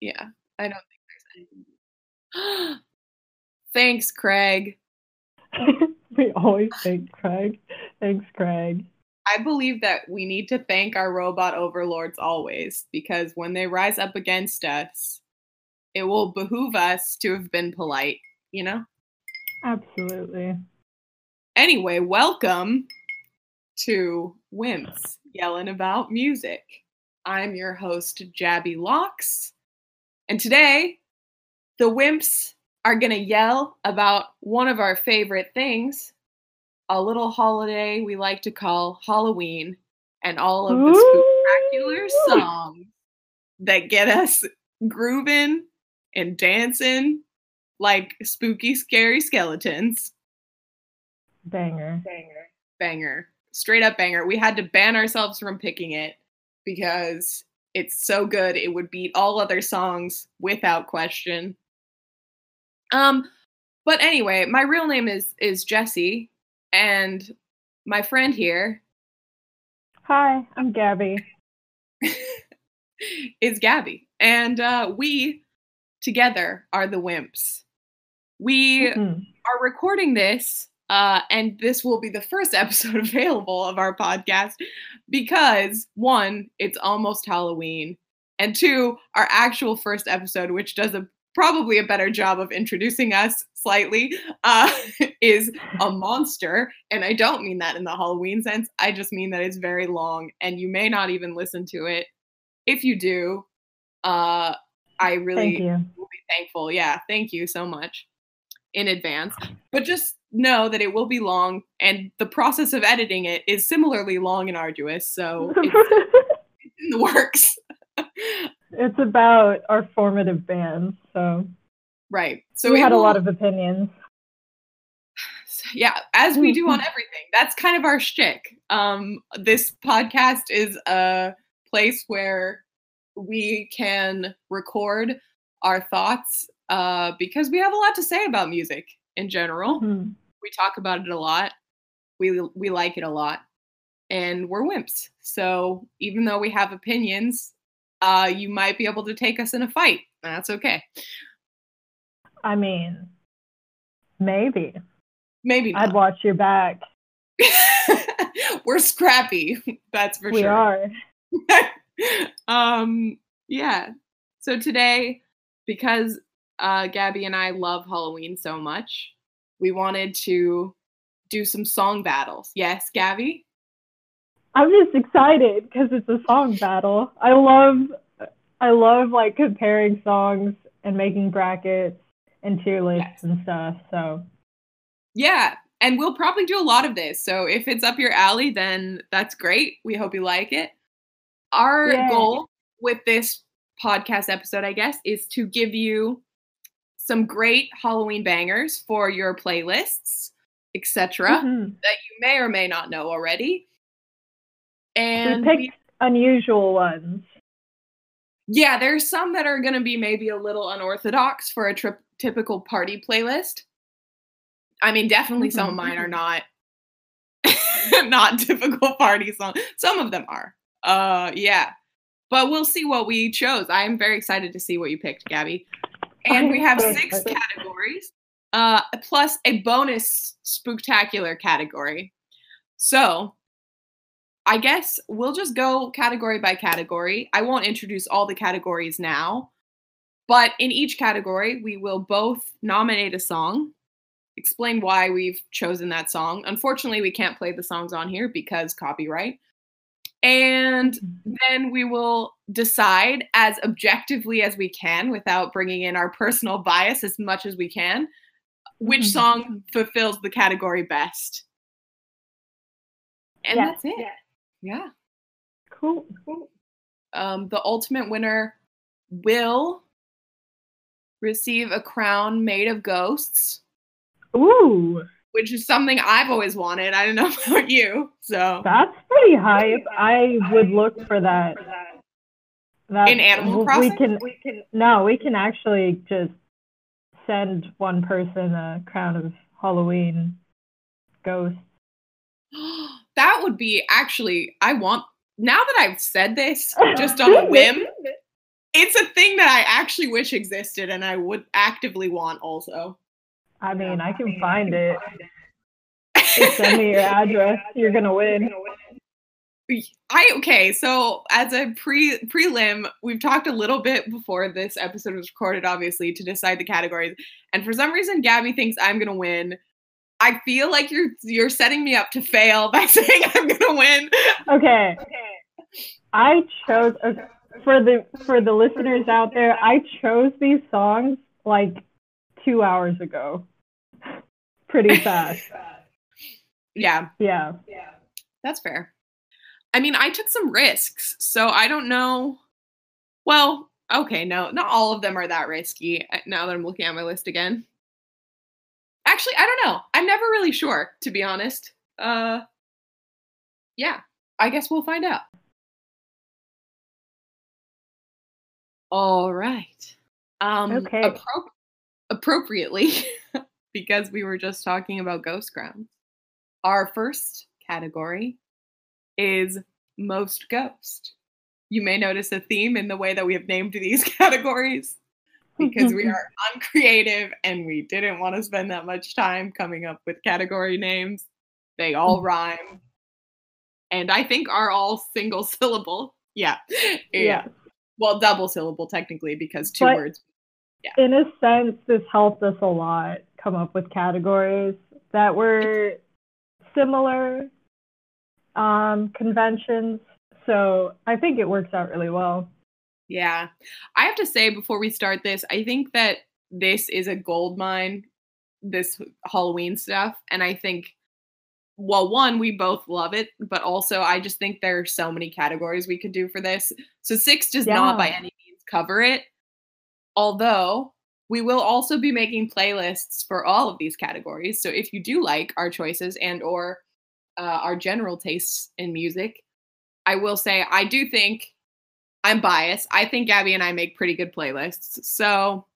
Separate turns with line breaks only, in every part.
Yeah, I don't think there's anything. Thanks, Craig.
we always thank Craig. Thanks, Craig.
I believe that we need to thank our robot overlords always because when they rise up against us, it will behoove us to have been polite, you know?
Absolutely.
Anyway, welcome to Wimps Yelling About Music. I'm your host, Jabby Locks. And today, the Wimps are going to yell about one of our favorite things a little holiday we like to call Halloween and all of the spectacular songs that get us grooving and dancing like spooky, scary skeletons.
Banger.
Banger. Banger. Straight up banger. We had to ban ourselves from picking it because it's so good it would beat all other songs without question. Um but anyway, my real name is is Jesse, and my friend here
Hi, I'm Gabby.
is Gabby. And uh, we together are the Wimps. We
Mhm.
are recording this, uh, and this will be the first episode available of our podcast because one, it's almost Halloween, and two, our actual first episode, which does a probably a better job of introducing us slightly, uh, is a monster. And I don't mean that in the Halloween sense. I just mean that it's very long, and you may not even listen to it. If you do, uh, I really will be thankful. Yeah, thank you so much in advance. But just know that it will be long, and the process of editing it is similarly long and arduous. So it's, it's in the works.
it's about our formative bands, so,
right. So
we had a lot of opinions.
yeah, as we do on everything. That's kind of our shtick. Um, this podcast is a place where we can record our thoughts uh, because we have a lot to say about music in general.
Mhm.
We talk about it a lot. We we like it a lot, and we're wimps. So even though we have opinions, uh, you might be able to take us in a fight. That's okay.
I mean, maybe.
Maybe not.
I'd watch your back.
we're scrappy. That's for
we
sure.
We are.
um yeah so today because uh gabby and i love halloween so much we wanted to do some song battles yes gabby
I'm just excited because it's a song battle. I love, I love like comparing songs and making brackets and tier lists
Yes.
and stuff. So
yeah and we'll probably do a lot of this so if it's up your alley then that's great we hope you like it our
Yay.
goal with this podcast episode i guess is to give you some great halloween bangers for your playlists etc
mhm.
that you may or may not know already. And
we
we-
unusual ones.
yeah, there's some that are going to be maybe a little unorthodox for a trip typical party playlist. I mean, definitely some of
Mhm.
mine are not not typical party songs. Some of them are. Uh yeah. But we'll see what we chose. I am very excited to see what you picked, Gabby. And we have six categories, uh, plus a bonus spectacular category. So I guess we'll just go category by category. I won't introduce all the categories now, but in each category, we will both nominate a song, explain why we've chosen that song. Unfortunately, we can't play the songs on here because copyright. And then we will decide as objectively as we can without bringing in our personal bias as much as we can which
Mhm.
song fulfills the category best. And
Yeah,
that's it. Yeah.
Cool.
Um, the ultimate winner will receive a crown made of ghosts,
Ooh,
which is something I've always wanted. I don't know about you. So
that's pretty hype. I would look for that. That
In Animal
we can, we can no, we can actually just send one person a crown of Halloween ghost.
that would be actually I want now that I've said this just on a whim, it's a thing that I actually wish existed and I would actively want also.
I mean, I can find it. Just send me your address. You're gonna win.
I okay, so as a pre prelim, we've talked a little bit before this episode was recorded, obviously, to decide the categories. And for some reason, Gabby thinks I'm gonna win. I feel like you're you're setting me up to fail by saying I'm gonna win.
Okay. Okay. I chose okay, for the for the listeners out there. I chose these songs like two hours ago. Pretty fast.
yeah.
Yeah. Yeah.
That's fair. I mean, I took some risks, so I don't know. Well, okay, no, not all of them are that risky. uh, Now that I'm looking at my list again, actually, I don't know. I'm never really sure, to be honest. Uh, yeah, I guess we'll find out. All right. Um,
Okay.
appro- appropriately, because we were just talking about ghost grounds. Our first category is most ghost. You may notice a theme in the way that we have named these categories because we are uncreative and we didn't want to spend that much time coming up with category names. They all mm. rhyme and I think are all single syllable. Yeah.
Yeah.
Well, double syllable technically because two
But-
words.
In a sense, this helped us a lot come up with categories that were similar um, conventions. So I think it works out really well.
Yeah. I have to say before we start this, I think that this is a gold mine, this Halloween stuff. And I think, well, one, we both love it, but also I just think there are so many categories we could do for this. So six does not by any means cover it. Although we will also be making playlists for all of these categories. So if you do like our choices and or uh, our general tastes in music, I will say I do think I'm biased. I think Gabby and I make pretty good playlists. So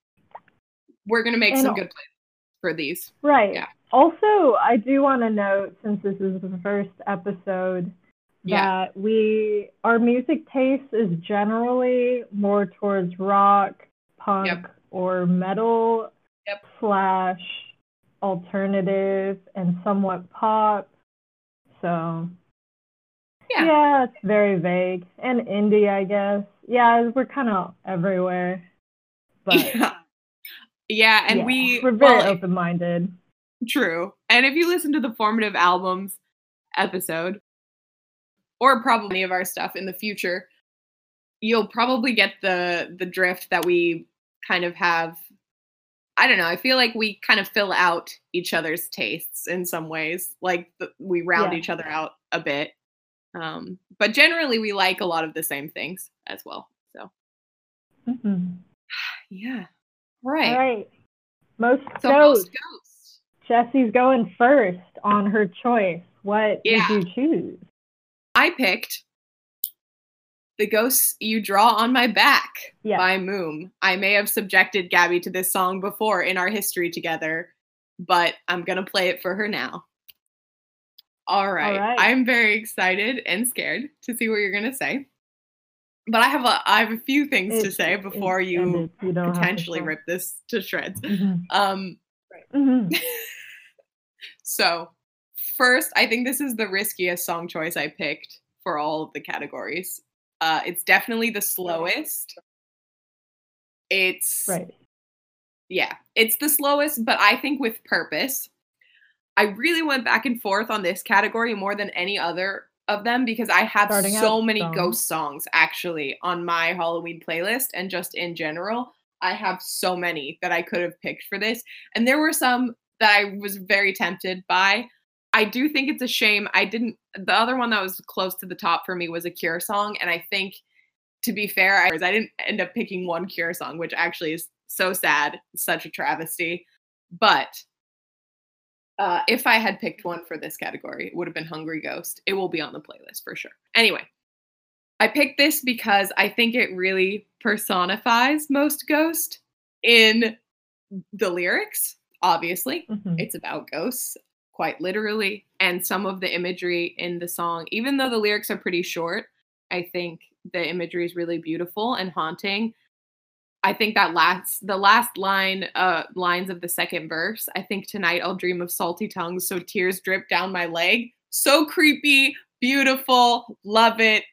we're going to make
And
some good playlists for these.
Right.
Yeah.
Also, I do want to note, since this is the first episode,
Yeah.
that we our music taste is generally more towards rock, punk,
Yep.
or metal
Yep.
slash alternative and somewhat pop. So
Yeah.
yeah, it's very vague and indie, I guess. Yeah, we're kind of everywhere, but
yeah. Yeah, and
yeah,
we
we're very
well,
open minded.
True. And if you listen to the formative albums episode, or probably any of our stuff in the future, you'll probably get the the drift that we kind of have. I don't know. I feel like we kind of fill out each other's tastes in some ways. Like we round
Yeah.
each other out a bit. Um, but generally, we like a lot of the same things as well. So
Mhm.
yeah, right.
All right. Most
So
ghosts.
most ghosts.
Jesse's going first on her choice. What
Yeah.
did you choose?
I picked The Ghosts You Draw on My Back by múm. I may have subjected Gabby to this song before in our history together, but I'm going to play it for her now. All right.
right.
I'm very excited and scared to see what you're going to say. But I have a I have a few things to say before you potentially rip this to shreds.
Mhm.
Um
Mhm.
so, first, I think this is the riskiest song choice I picked for all of the categories. Uh, it's definitely the slowest. It's
Right.
yeah, it's the slowest, but I think with purpose. I really went back and forth on this category more than any other of them because I have
Starting
so many
strong.
ghost songs actually on my Halloween playlist and just in general. I have so many that I could have picked for this. And there were some that I was very tempted by. I do think it's a shame I didn't the other one that was close to the top for me was a Cure song and I think to be fair, I, I didn't end up picking one Cure song, which actually is so sad, such a travesty. But uh, if I had picked one for this category, it would have been Hungry Ghost. It will be on the playlist for sure. Anyway, I picked this because I think it really personifies most Ghost in the lyrics. Obviously,
Mhm.
it's about ghosts, quite literally, and some of the imagery in the song, even though the lyrics are pretty short, I think the imagery is really beautiful and haunting. I think that last the last line uh lines of the second verse, I think tonight I'll dream of salty tongues so tears drip down my leg. So creepy, beautiful, love it.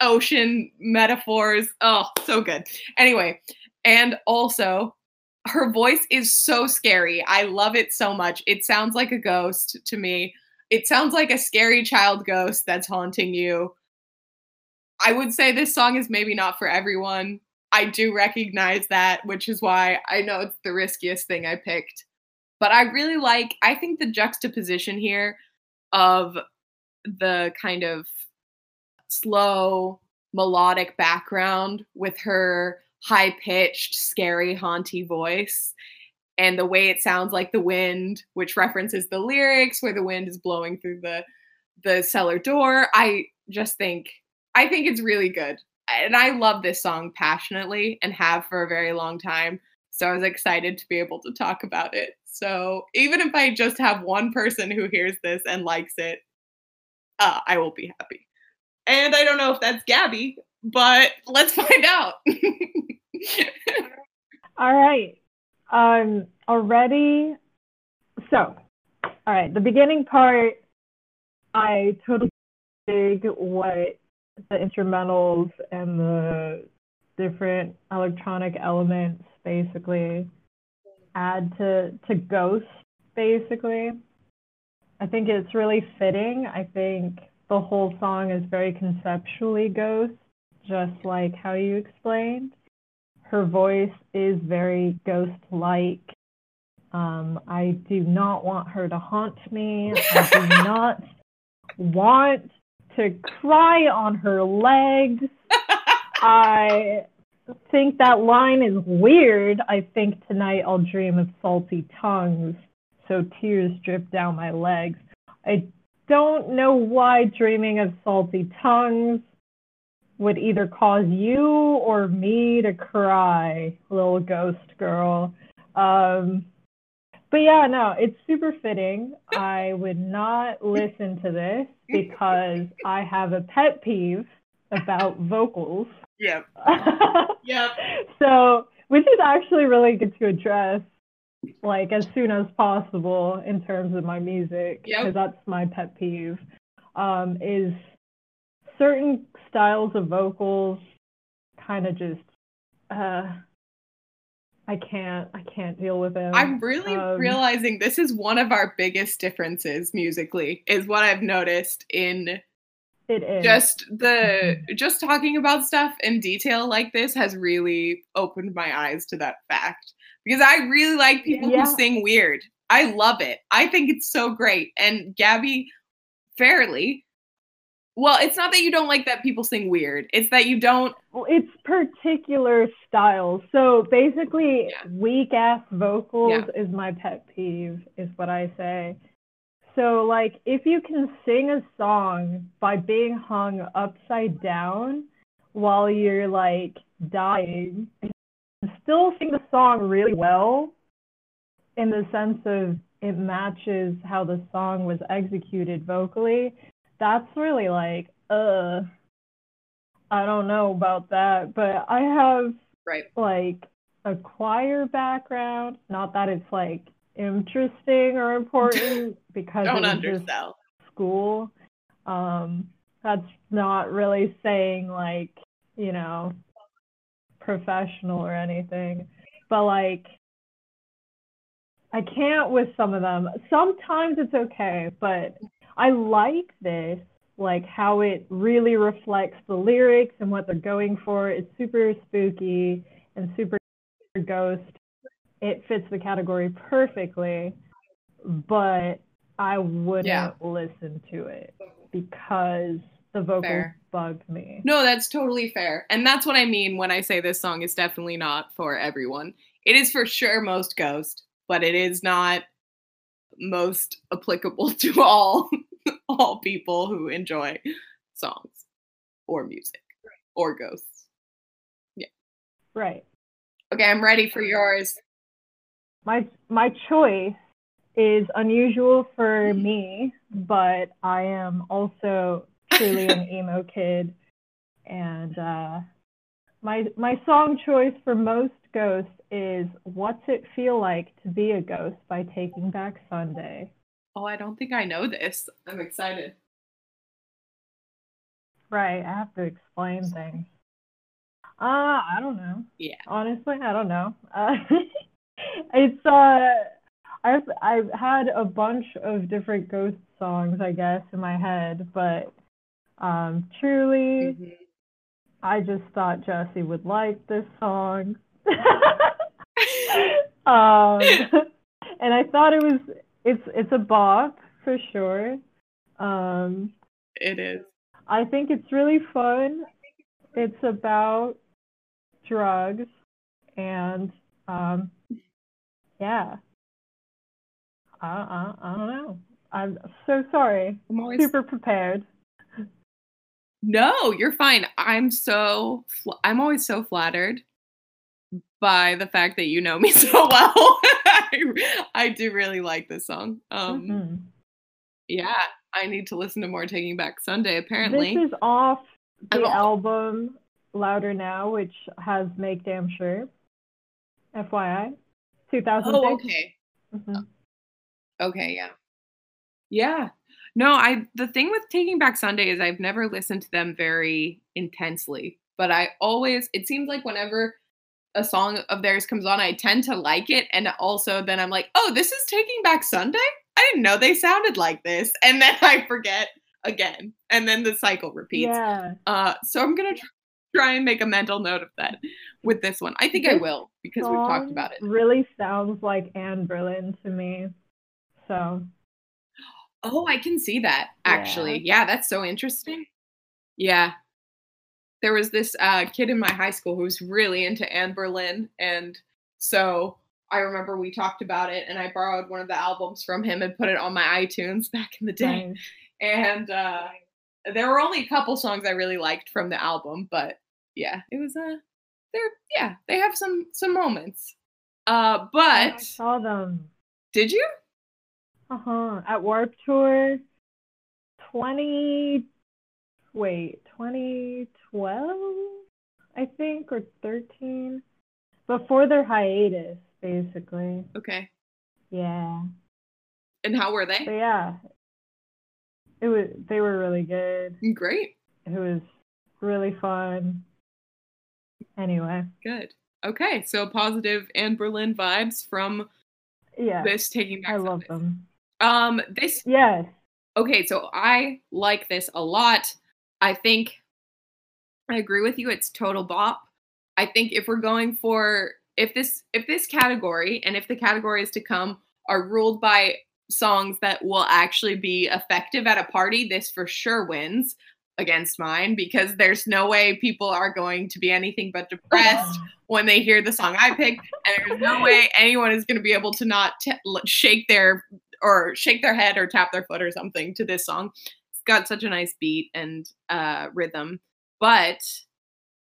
Ocean metaphors. Oh, so good. Anyway, and also her voice is so scary. I love it so much. It sounds like a ghost to me. It sounds like a scary child ghost that's haunting you. I would say this song is maybe not for everyone. I do recognize that, which is why I know it's the riskiest thing I picked. But I really like, I think the juxtaposition here of the kind of slow, melodic background with her high pitched, scary, haunty voice and the way it sounds like the wind, which references the lyrics where the wind is blowing through the the cellar door. I just think I think it's really good. And I love this song passionately and have for a very long time. So I was excited to be able to talk about it. So even if I just have one person who hears this and likes it, uh, I will be happy. And I don't know if that's Gabby, but let's find out.
All right. Um, already. So, all right. The beginning part, I totally dig what the instrumentals and the different electronic elements basically add to to Ghost. Basically, I think it's really fitting. I think the whole song is very conceptually Ghost, just like how you explained her voice is very ghost like. Um, I do not want her to haunt me. I do not want to cry on her legs. I think that line is weird. I think tonight I'll dream of salty tongues, so tears drip down my legs. I don't know why dreaming of salty tongues would either cause you or me to cry, little ghost girl. Um, but yeah, no, it's super fitting. I would not listen to this because I have a pet peeve about vocals.
Yeah. yep.
So, which is actually really good to address like as soon as possible in terms of my music because yep. that's my pet peeve um, is certain styles of vocals kind of just uh I can't I can't deal with them.
I'm really um, realizing this is one of our biggest differences musically is what I've noticed in
it is.
Just the mm-hmm. just talking about stuff in detail like this has really opened my eyes to that fact because I really like people yeah. who sing weird. I love it. I think it's so great. And Gabby Fairly well, it's not that you don't like that people sing weird. It's that you don't.
Well, it's particular styles. So basically, yeah. weak ass vocals yeah. is my pet peeve, is what I say. So, like, if you can sing a song by being hung upside down while you're like dying, still sing the song really well in the sense of it matches how the song was executed vocally that's really like, uh, I don't know about that, but I have
right
like a choir background. Not that it's like interesting or important because
don't undersell
school. Um, that's not really saying like you know professional or anything, but like I can't with some of them. Sometimes it's okay, but I like this, like how it really reflects the lyrics and what they're going for. It's super spooky and super ghost. It fits the category perfectly, but I wouldn't yeah. listen to it because the vocals fair. bugged me.
No, that's totally fair. And that's what I mean when I say this song is definitely not for everyone. It is for sure most ghost, but it is not most applicable to all all people who enjoy songs or music or ghosts. Yeah.
Right.
Okay, I'm ready for yours.
My my choice is unusual for me, but I am also truly an emo kid and uh My my song choice for most ghosts is "What's It Feel Like to Be a Ghost" by Taking Back Sunday.
Oh, I don't think I know this. I'm excited.
Right, I have to explain things. Uh, I don't know.
Yeah.
Honestly, I don't know. Uh, it's uh, I've I've had a bunch of different ghost songs, I guess, in my head, but um, truly,
Mhm.
I just thought Jesse would like this song. um, and I thought it was it's it's a bop for sure. Um,
It is.
I think it's really fun. It's about drugs and um, yeah. I, I I don't know. I'm so sorry.
I'm always
Super prepared.
No, you're fine. I'm so fl- I'm always so flattered by the fact that you know me so well. I, I do really like this song. Um
Mhm.
yeah, I need to listen to more Taking Back Sunday apparently.
This is off
I'm
the
al-
album Louder Now, which has Make Damn Sure. FYI. 2006.
oh, okay.
Mhm.
Okay, yeah. Yeah. No, I the thing with Taking Back Sunday is I've never listened to them very intensely, but I always it seems like whenever a song of theirs comes on, I tend to like it and also then I'm like, "Oh, this is Taking Back Sunday? I didn't know they sounded like this." And then I forget again, and then the cycle repeats.
Yeah.
Uh so I'm going to try and make a mental note of that with this one. I think I will because we've talked about it.
Really sounds like Anberlin to me. So,
Oh, I can see that
Yeah.
actually. Yeah, that's so interesting. Yeah. There was this uh, kid in my high school who was really into Anberlin. And so I remember we talked about it and I borrowed one of the albums from him and put it on my iTunes back in the day. And uh, there were only a couple songs I really liked from the album, but yeah, it was uh they're yeah, they have some some moments. Uh
I
but
saw them.
did you?
Uh-huh. At Warped Tour 20 wait, 2012 I think or 13 before their hiatus basically.
Okay.
Yeah.
And how were they?
yeah. It was they were really good.
Great.
It was really fun. Anyway,
Good. Okay, so positive Anberlin vibes from
yeah.
this Taking Back
I love them.
Um, this
Yes.
okay, so I like this a lot. I think I agree with you. It's total bop. I think if we're going for if this if this category and if the categories to come are ruled by songs that will actually be effective at a party, this for sure wins against mine because there's no way people are going to be anything but depressed when they hear the song I picked, and there's no way anyone is going to be able to not t- shake their or shake their head or tap their foot or something to this song. Got such a nice beat and uh, rhythm, but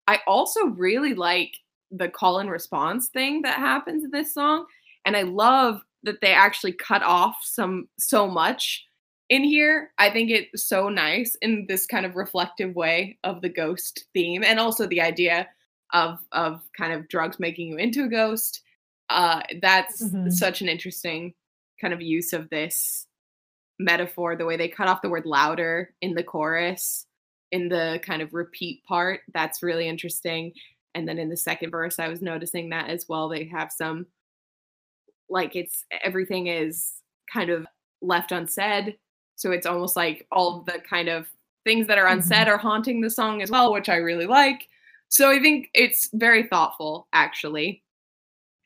I also really like the call and response thing that happens in this song, and I love that they actually cut off some so much in here. I think it's so nice in this kind of reflective way of the ghost theme, and also the idea of of kind of drugs making you into a ghost. Uh, that's
Mhm.
such an interesting kind of use of this metaphor. The way they cut off the word louder in the chorus, in the kind of repeat part, that's really interesting. And then in the second verse, I was noticing that as well. They have some like it's everything is kind of left unsaid. So it's almost like all the kind of things that are unsaid mm-hmm. are haunting the song as well, which I really like. So I think it's very thoughtful, actually.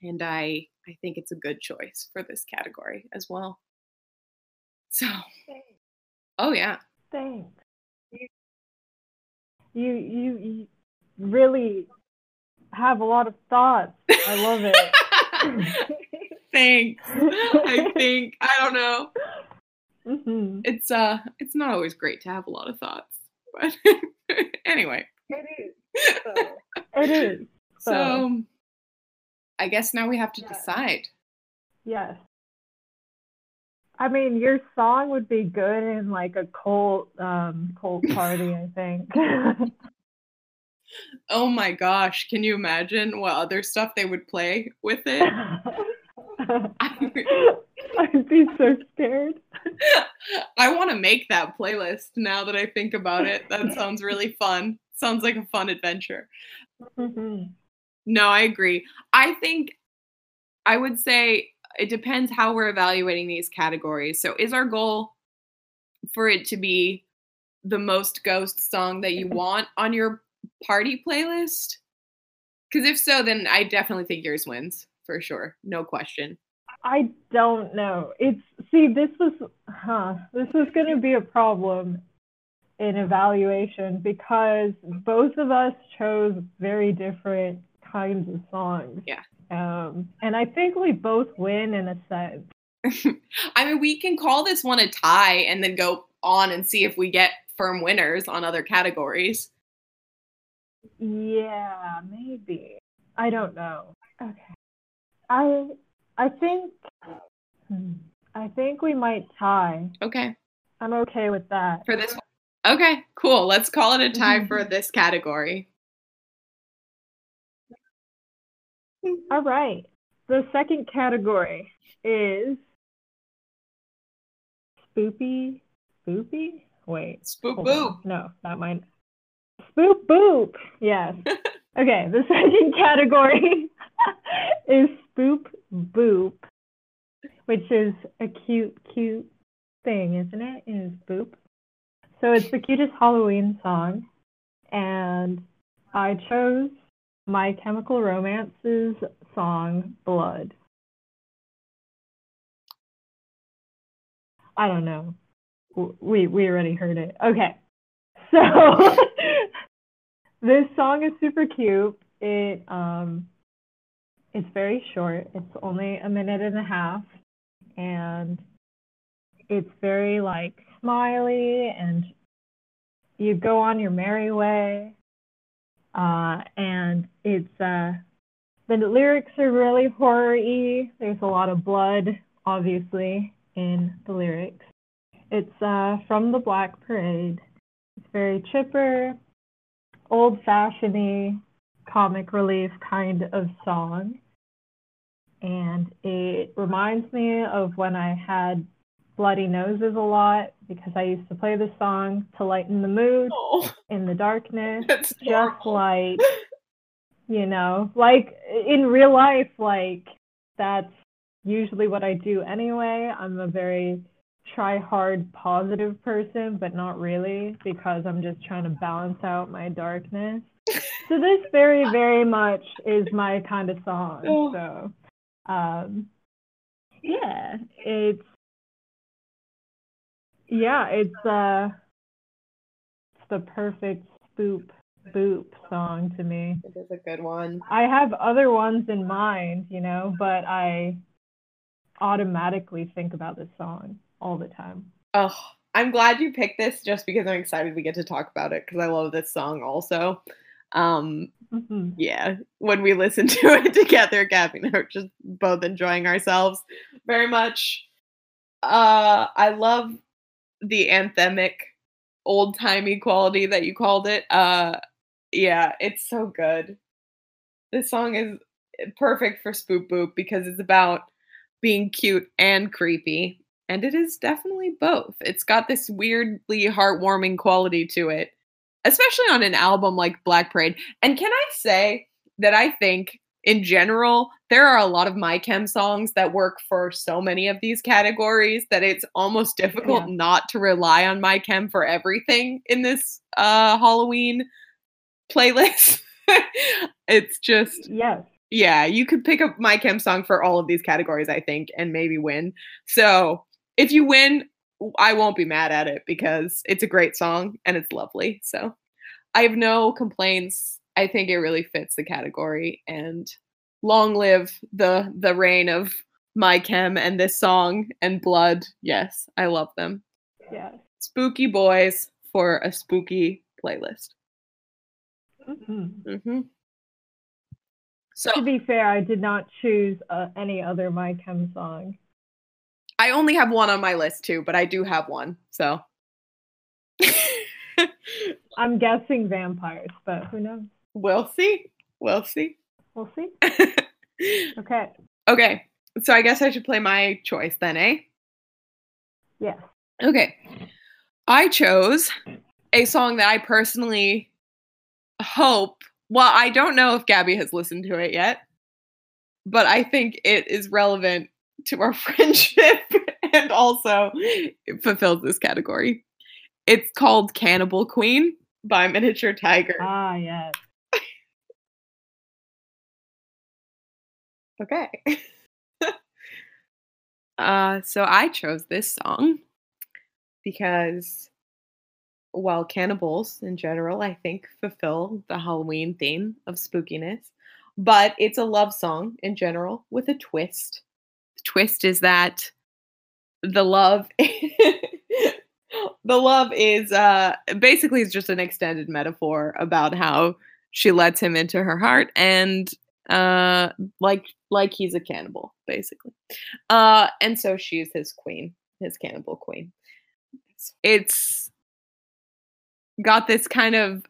And I I think it's a good choice for this category as well. So oh yeah.
Thanks. You you you really have a lot of thoughts. I love it.
Thanks. I think I don't know.
Mhm.
It's uh it's not always great to have a lot of thoughts. But anyway.
It is. It is.
So I guess now we have to
Yeah.
decide.
Yes. I mean, your song would be good in like a cult um cult party, I think.
Oh my gosh, can you imagine what other stuff they would play with it?
I'd be so scared.
I want to make that playlist now that I think about it. That sounds really fun. Sounds like a fun adventure.
Mhm.
No, I agree. I think I would say it depends how we're evaluating these categories. So, is our goal for it to be the most ghost song that you want on your party playlist? Because if so, then I definitely think yours wins for sure. No question.
I don't know. It's see, this was huh. This was gonna be a problem in evaluation because both of us chose very different kinds of songs.
Yeah.
Um, and I think we both win in a sense.
I mean, we can call this one a tie and then go on and see if we get firm winners on other categories.
Yeah, maybe. I don't know. Okay. I I think hmm, I think we might tie.
Okay.
I'm okay with that.
For this one. Okay, cool. Let's call it a tie for this category.
All right. The second category is spoopy. Spoopy? Wait.
Spoop boop.
No, not mine. Spoop boop. Yes. okay. The second category is spoop boop, which is a cute, cute thing, isn't it? it? Is boop. So it's the cutest Halloween song, and I chose My Chemical Romance's song Blood. I don't know. We we already heard it. Okay. So this song is super cute. It um it's very short. It's only a minute and a half and it's very like smiley and you go on your merry way. Uh and it's uh the lyrics are really horror-y. There's a lot of blood, obviously, in the lyrics. It's uh, from the Black Parade. It's very chipper, old-fashioned comic relief kind of song. And it reminds me of when I had bloody noses a lot because I used to play this song to lighten the mood
Oh,
in the darkness just
horrible.
like you know like in real life like that's usually what i do anyway i'm a very try hard positive person but not really because i'm just trying to balance out my darkness so this very very much is my kind of song
Oh.
so um yeah it's yeah it's uh it's the perfect spoop boop song to me
It is a good one.
I have other ones in mind, you know, but I automatically think about this song all the time.
Oh, I'm glad you picked this just because I'm excited we get to talk about it because I love this song also. Um,
Mhm.
yeah, when we listen to it together, Gabby and I are just both enjoying ourselves very much. Uh, I love the anthemic, old timey quality that you called it. Uh, yeah, it's so good. This song is perfect for Spoop Boop because it's about being cute and creepy, and it is definitely both. It's got this weirdly heartwarming quality to it, especially on an album like Black Parade. And can I say that I think in general, there are a lot of My Chem songs that work for so many of these categories that it's almost difficult
Yeah.
not to rely on My Chem for everything in this uh, Halloween playlist. it's just
Yes.
yeah, you could pick up my chem song for all of these categories, I think, and maybe win. So if you win, I won't be mad at it because it's a great song and it's lovely. So I have no complaints. I think it really fits the category and long live the the reign of my chem and this song and blood. Yes, I love them.
Yes.
Spooky boys for a spooky playlist.
Mhm.
hmm So
To be fair, I did not choose uh, any other My Chem song.
I only have one on my list too, but I do have one. So
I'm guessing vampires, but who knows?
We'll see. We'll see.
We'll see. Okay.
okay. So I guess I should play my choice then, eh?
Yes.
Okay. I chose a song that I personally hope, well, I don't know if Gabby has listened to it yet, but I think it is relevant to our friendship and also it fulfills this category. It's called Cannibal Queen by Miniature Tiger.
Ah, yes.
Okay. uh, so I chose this song because, while cannibals in general, I think, fulfill the Halloween theme of spookiness. But it's a love song in general with a twist. The twist is that the love the love is uh basically it's just an extended metaphor about how she lets him into her heart and uh like like he's a cannibal basically. Uh and so she's his queen his cannibal queen. It's got this kind of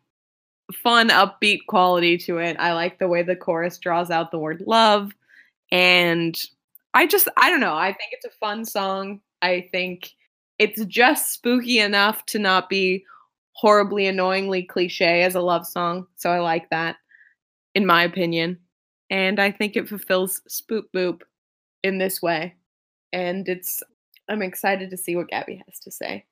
fun upbeat quality to it. I like the way the chorus draws out the word love. And i just i don't know. I think it's a fun song. I think it's just spooky enough to not be horribly annoyingly cliche as a love song. So i like that in my opinion and I think it fulfills Spoop Boop in this way. And it's I'm excited to see what Gabby has to say.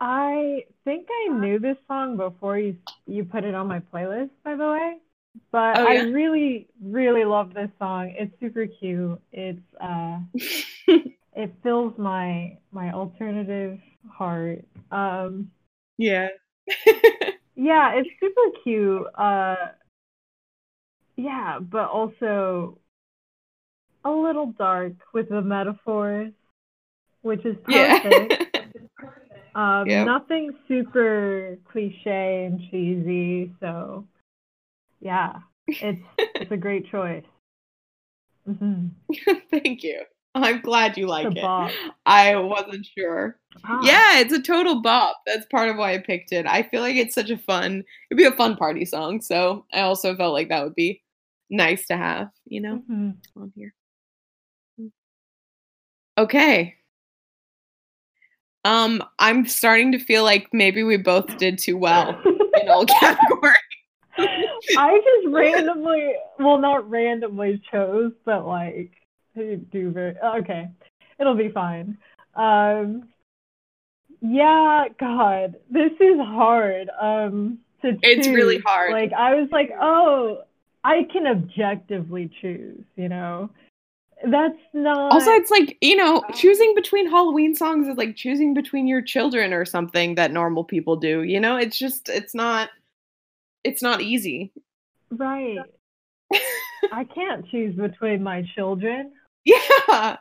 I think I knew this song before you you put it on my playlist, by the way. But
Oh,
I really, really love this song. It's super cute. It's uh it fills my my alternative heart. Um
yeah.
yeah, it's super cute. Uh yeah, but also a little dark with the metaphors, which is perfect.
yeah.
Um,
Yep.
nothing super cliche and cheesy, so yeah, it's it's a great choice. hmm
Thank you. I'm glad you like it. I wasn't sure.
Ah,
Yeah, it's a total bop. That's part of why I picked it. I feel like it's such a fun, it'd be a fun party song. So I also felt like that would be nice to have, you know,
mhm.
on here. Mm. Okay. Um, I'm starting to feel like maybe we both did too well in all categories.
I just randomly, well, not randomly chose, but like do very okay. It'll be fine. Um, yeah, God, this is hard. Um, to
It's really hard.
Like I was like, oh, I can objectively choose. You know, that's not.
Also, it's like, you know, choosing between Halloween songs is like choosing between your children or something that normal people do. You know, it's just, it's not, it's not easy.
right. I can't choose between my children,
Yeah.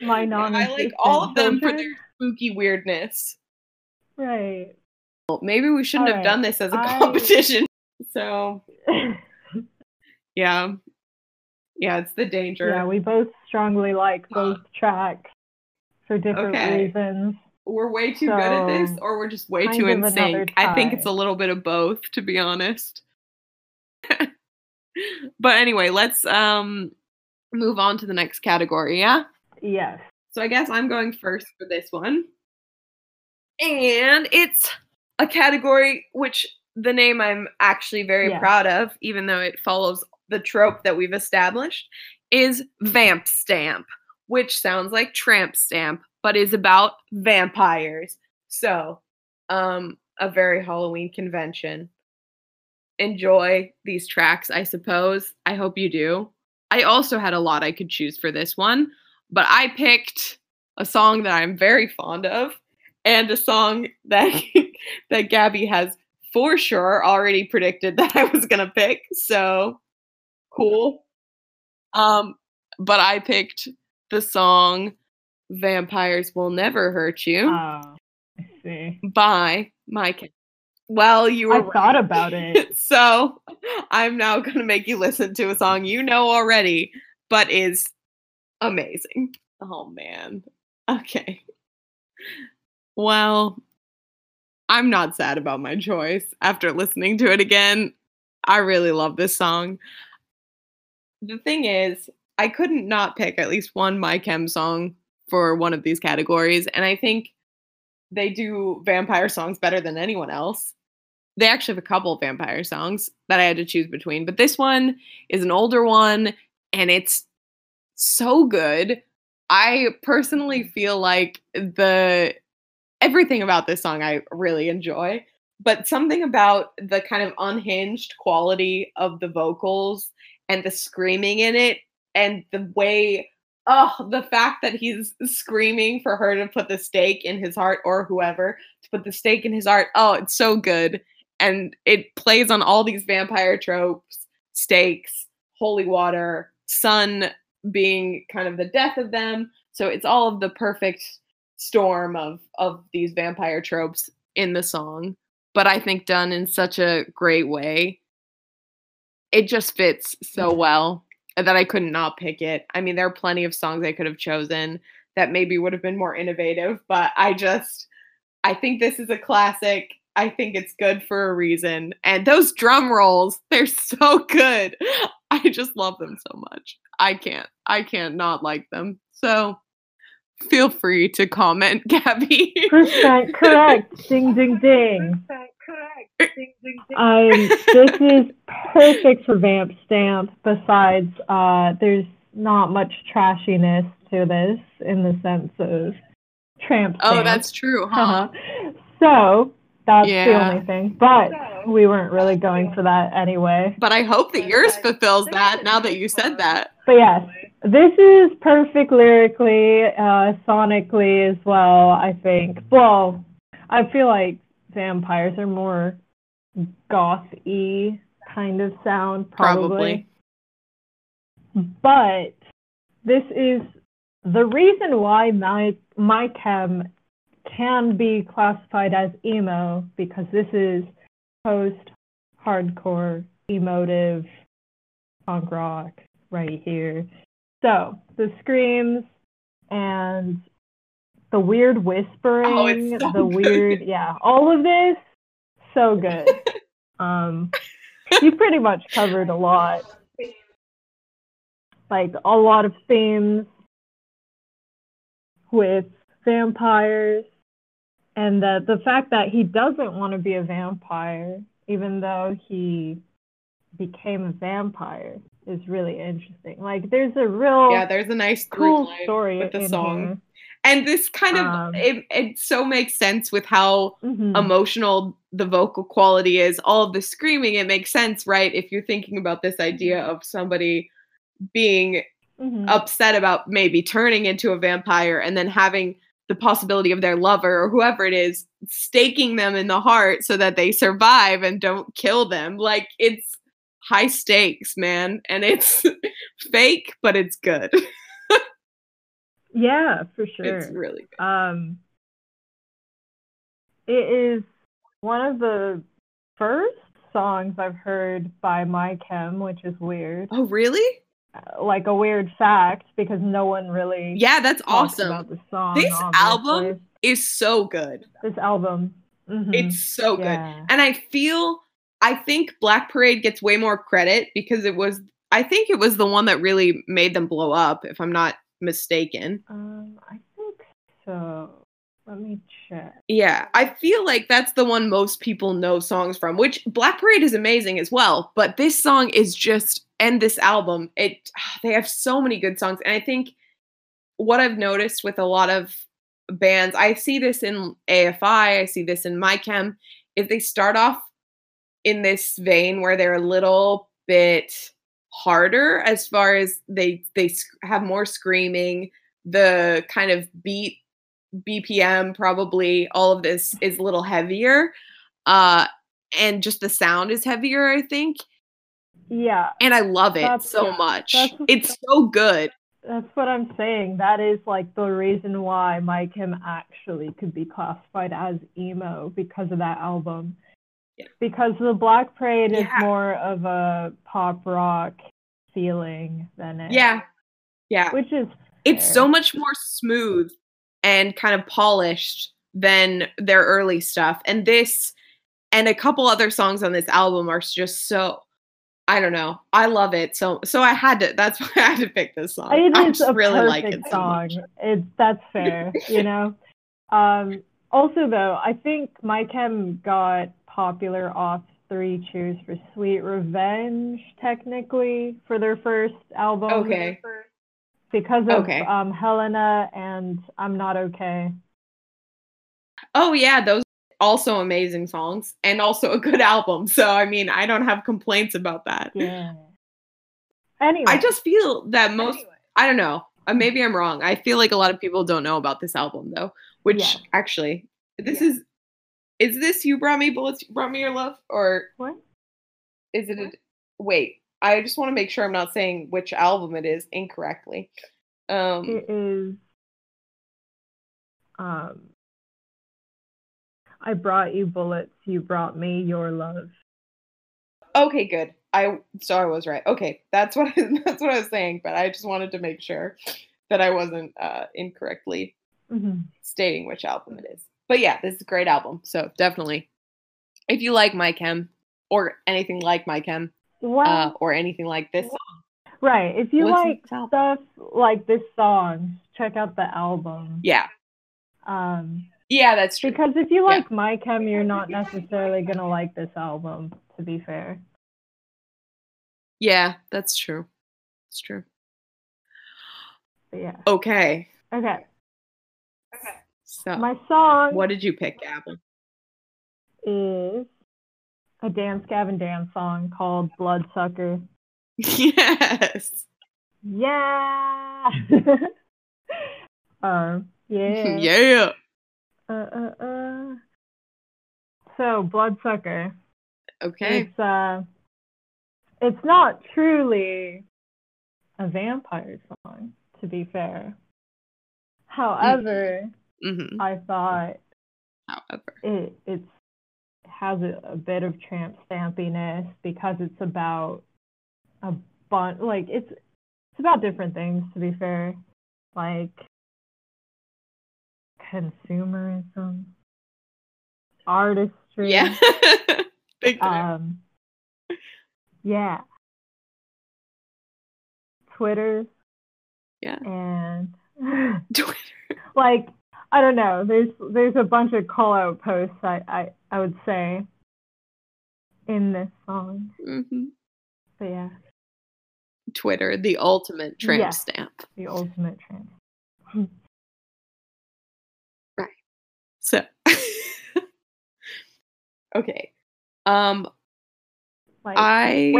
my
I
non.
I like all of them for their spooky weirdness.
Right.
Well, maybe we shouldn't have done this as a competition. So, yeah. Yeah, it's the danger.
Yeah, we both strongly like both tracks for different
Okay.
reasons.
we're way too good at this, or we're just way too in sync. I think it's a little bit of both, to be honest. but anyway, let's um move on to the next category, yeah?
Yes.
So I guess I'm going first for this one. And it's a category which the name I'm actually very
Yeah.
proud of, even though it follows the trope that we've established, is Vamp Stamp, which sounds like Tramp Stamp, but is about vampires. So, um, a very Halloween convention. Enjoy these tracks, I suppose. I hope you do. I also had a lot I could choose for this one, but I picked a song that I'm very fond of and a song that that Gabby has for sure already predicted that I was going to pick. So, cool. Um but I picked the song Vampires Will Never Hurt You
Oh, I see.
by Mike. Well, you
I
were
thought about it.
so I'm now going to make you listen to a song you know already, but is amazing. Oh, man. Okay. Well, I'm not sad about my choice after listening to it again. I really love this song. The thing is, I couldn't not pick at least one My Chem song for one of these categories, and I think they do vampire songs better than anyone else. They actually have a couple vampire songs that I had to choose between, but this one is an older one and it's so good. I personally feel like the everything about this song I really enjoy, but something about the kind of unhinged quality of the vocals and the screaming in it and the way oh the fact that he's screaming for her to put the stake in his heart or whoever to put the stake in his heart oh it's so good. And it plays on all these vampire tropes stakes holy water sun being kind of the death of them. So it's all of the perfect storm of of these vampire tropes in the song but i think done in such a great way it just fits so mm. well that I could not not pick it. I mean, there are plenty of songs I could have chosen that maybe would have been more innovative, but I just I think this is a classic. I think it's good for a reason. And those drum rolls, they're so good. I just love them so much. I can't I can't not like them. So feel free to comment, Gabby.
Percent correct. ding ding ding. Percent correct. Ding ding. Um, this is perfect for Vamp Stamp. Besides, uh, there's not much trashiness to this in the sense of Tramp.
Oh, that's true, huh?
Uh-huh. So that's yeah. the only thing. But we weren't really going for that anyway.
But I hope that yours fulfills that now that you said that.
But yes, this is perfect lyrically, uh, sonically as well, I think. Well, I feel like vampires are more goth y kind of sound, probably. probably. But this is the reason why my my chem can be classified as emo because this is post hardcore emotive punk rock right here. So the screams and the weird whispering,
oh, so
the
good.
weird yeah, all of this so good. um, you pretty much covered a lot, like a lot of themes with vampires, and the the fact that he doesn't want to be a vampire, even though he became a vampire, is really interesting. Like, there's a real
yeah, there's a nice
cool story
with the song.
Here
and this kind of um, it, it so makes sense with how mm-hmm. emotional the vocal quality is all of the screaming it makes sense right if you're thinking about this idea of somebody being mm-hmm. upset about maybe turning into a vampire and then having the possibility of their lover or whoever it is staking them in the heart so that they survive and don't kill them like it's high stakes man and it's fake but it's good
Yeah, for sure.
It's really good.
Um, it is one of the first songs I've heard by My Chem, which is weird.
Oh, really?
Uh, like a weird fact because no one really.
Yeah, that's awesome.
About the song,
this
obviously.
album is so good.
This album. Mm-hmm.
It's so
yeah.
good. And I feel, I think Black Parade gets way more credit because it was, I think it was the one that really made them blow up, if I'm not mistaken.
Um, I think so. Let me check.
Yeah, I feel like that's the one most people know songs from, which Black Parade is amazing as well. But this song is just, and this album, it they have so many good songs. And I think what I've noticed with a lot of bands, I see this in AFI, I see this in MyChem, is they start off in this vein where they're a little bit harder as far as they they have more screaming. The kind of beat bpm probably all of this is a little heavier uh and just the sound is heavier i think.
Yeah.
And i love it so much. it's so good.
That's what i'm saying. That is like the reason why My Chem actually could be classified as emo because of that album
yeah.
Because the Black Parade
yeah.
is more of a pop rock feeling than it.
Yeah. Yeah.
Which is
it's fair. so much more smooth and kind of polished than their early stuff. And this and a couple other songs on this album are just so I don't know. I love it. So so I had to that's why I had to pick this song.
It
I
is
just
a
really
perfect
like it so
song.
much.
It's that's fair, you know. Um, also, though, I think My Chem got popular off Three Cheers for Sweet Revenge, technically, for their first album.
Okay.
Because of
Okay.
um, Helena and I'm Not Okay.
Oh yeah, those also amazing songs and also a good album. So I mean, I don't have complaints about that.
Yeah. Anyway.
I just feel that most I don't know. uh, Maybe I'm wrong. I feel like a lot of people don't know about this album though, which
Yeah.
actually this is is this you brought me bullets you brought me your love or
What?
is it a, wait, I just want to make sure I'm not saying which album it is incorrectly. Um
It is. Um. I brought you bullets. You brought me your love.
Okay, good. I so I was right. Okay, that's what that's what I was saying, but I just wanted to make sure that I wasn't uh, incorrectly
Mhm.
stating which album it is. But yeah, this is a great album. So definitely, if you like My Chem or anything like My Chem
Well,
uh, or anything like this,
right. If you like
to this album.
stuff like this song, check out the album.
yeah,
Um,
yeah, that's true.
because if you
Yeah.
like My Chem, you're not necessarily gonna like this album. To be fair.
Yeah, that's true. It's true.
But yeah.
Okay,
Okay.
So
My song
what did you pick, Gavin?
is a Dance Gavin Dance song called Bloodsucker.
yes.
Yeah. um, yeah.
yeah.
Uh, uh, uh. So, Bloodsucker.
Okay.
It's uh, it's not truly a vampire song, to be fair. However,
hmm
I thought
However.
it it's has a, a bit of tramp stampiness because it's about a bunch like it's it's about different things to be fair like consumerism artistry
Yeah.
Um yeah twitter
Yeah.
and
Twitter.
like I don't know. There's there's a bunch of call out posts I, I I would say in this song.
hmm
But yeah,
Twitter, the ultimate tramp
Yeah.
stamp.
the ultimate tramp. right.
So, okay. Um,
Like
I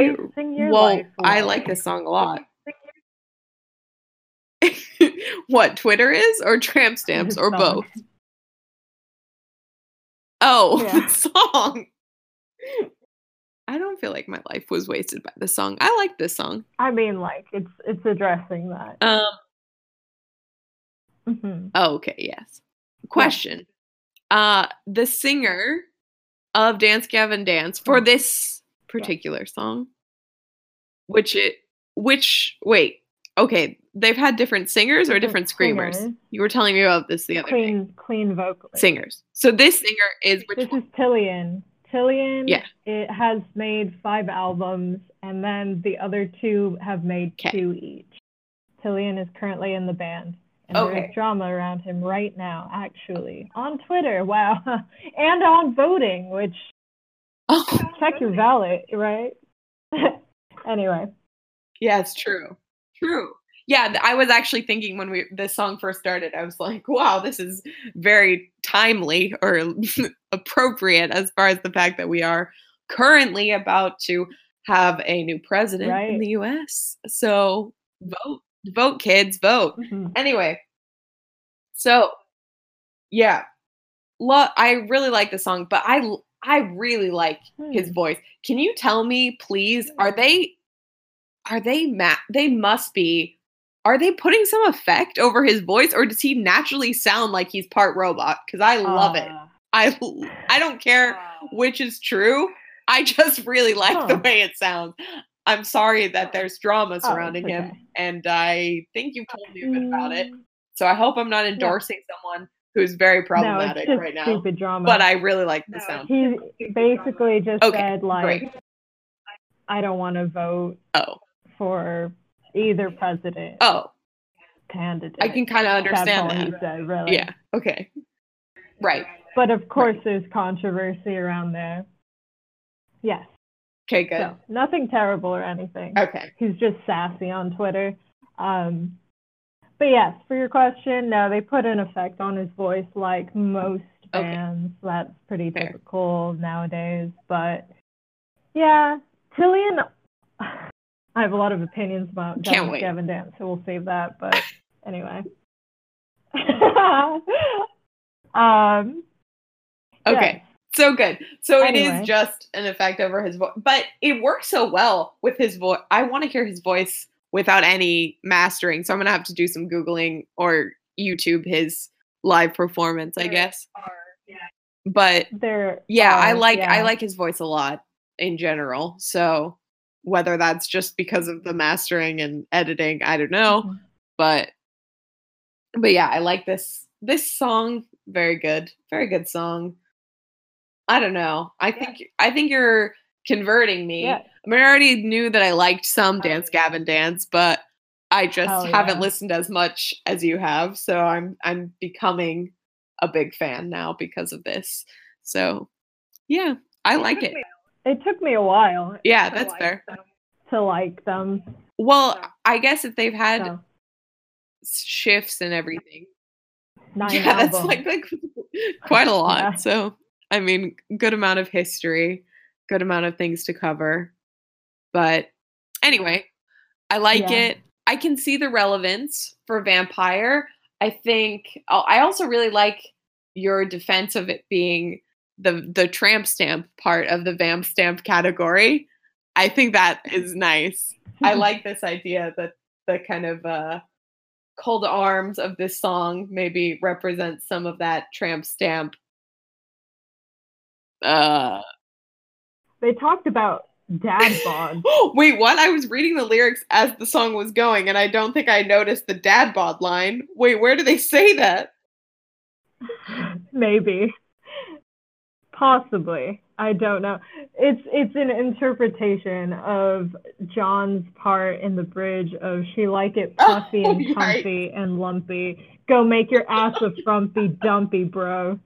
well, I like this song a lot. what Twitter is, or tramp stamps, or both? Oh,
Yeah.
the song. I don't feel like my life was wasted by this song. I like this song.
I mean, like it's it's addressing that.
Um.
Mhm.
Oh, okay. Yes. Question. Uh, the singer of Dance Gavin Dance for
Mhm.
this particular song, which it, which wait, okay, they've had different singers or different screamers.
singers,
You were telling me about this the other day.
Clean clean vocalist.
Singers. So this singer is which
This
one?
is Tillian. Tillian.
Yeah.
It has made five albums, and then the other two have made
'Kay.
two each. Tillian is currently in the band, and
Okay.
there's drama around him right now, actually, on Twitter. Wow, and on voting, which
Oh,
check your ballot, right? anyway,
yeah, it's true. True. Yeah, I was actually thinking when we this song first started, I was like, wow, this is very timely or appropriate as far as the fact that we are currently about to have a new president in the US. So vote, vote, kids, vote.
Mhm.
Anyway, so yeah, lo- I really like the song, but I I really like his
Hmm.
voice. Can you tell me, please? Are they are they ma- They must be. Are they putting some effect over his voice, or does he naturally sound like he's part robot? Because I love it. I I I don't care which is true. I just really like the way it sounds. I'm sorry that there's drama
Oh,
surrounding him, and I think you've told me a bit about it.
mm,
So I hope I'm not endorsing someone who's very
No, it's
problematic
just
right now.
Stupid drama.
But I really like the sound.
he basically just
Okay,
said like
great.
I don't want to vote
Oh.
For either president
Oh,
candidate.
I can kind of understand
That's all
that.
said, really.
Yeah. Okay. Right.
But of course, there's controversy around there. Yes.
Okay, good.
So nothing terrible or anything.
Okay.
He's just sassy on Twitter. Um, but yes, for your question, no, they put an effect on his voice like most
Okay.
bands. That's pretty
Fair.
typical nowadays. But yeah, Tillian, I have a lot of opinions about
Can't
Gavin Dance, so we'll save that. But anyway. um,
Okay. So good. So it
Anyway.
is just an effect over his voice, but it works so well with his voice. I want to hear his voice without any mastering. So I'm going to have to do some Googling or YouTube his live performance, I
There
guess. But
there.
yeah, I
are,
like I like his voice a lot in general. So whether that's just because of the mastering and editing, I don't know.
Mhm.
But but yeah, I like this this song. Very good. Very good song. I don't know. I think I think you're converting me.
Yeah.
I mean, I already knew that I liked some Dance Gavin Dance, but I just
Hell
haven't
yeah.
listened as much as you have. So I'm I'm becoming a big fan now because of this. So yeah, I like it.
It took me a while
Yeah, that's fair.
to like them.
Well, I guess if they've had
So,
shifts and everything.
nine
yeah, that's like like quite a lot.
Yeah.
So I mean, good amount of history, good amount of things to cover. But anyway, I like
Yeah.
it. I can see the relevance for vampire. I think oh, I also really like your defense of it being the the tramp stamp part of the vamp stamp category. I think that is nice. I like this idea that the kind of uh, cold arms of this song maybe represents some of that tramp stamp. Uh,
they talked about dad bod.
wait, what? I was reading the lyrics as the song was going, and I don't think I noticed the dad bod line. Wait, where do they say that?
Maybe. Possibly. I don't know. It's it's an interpretation of John's part in the bridge of she like it puffy
Oh,
and
yikes.
comfy and lumpy. Go make your ass a frumpy dumpy, bro.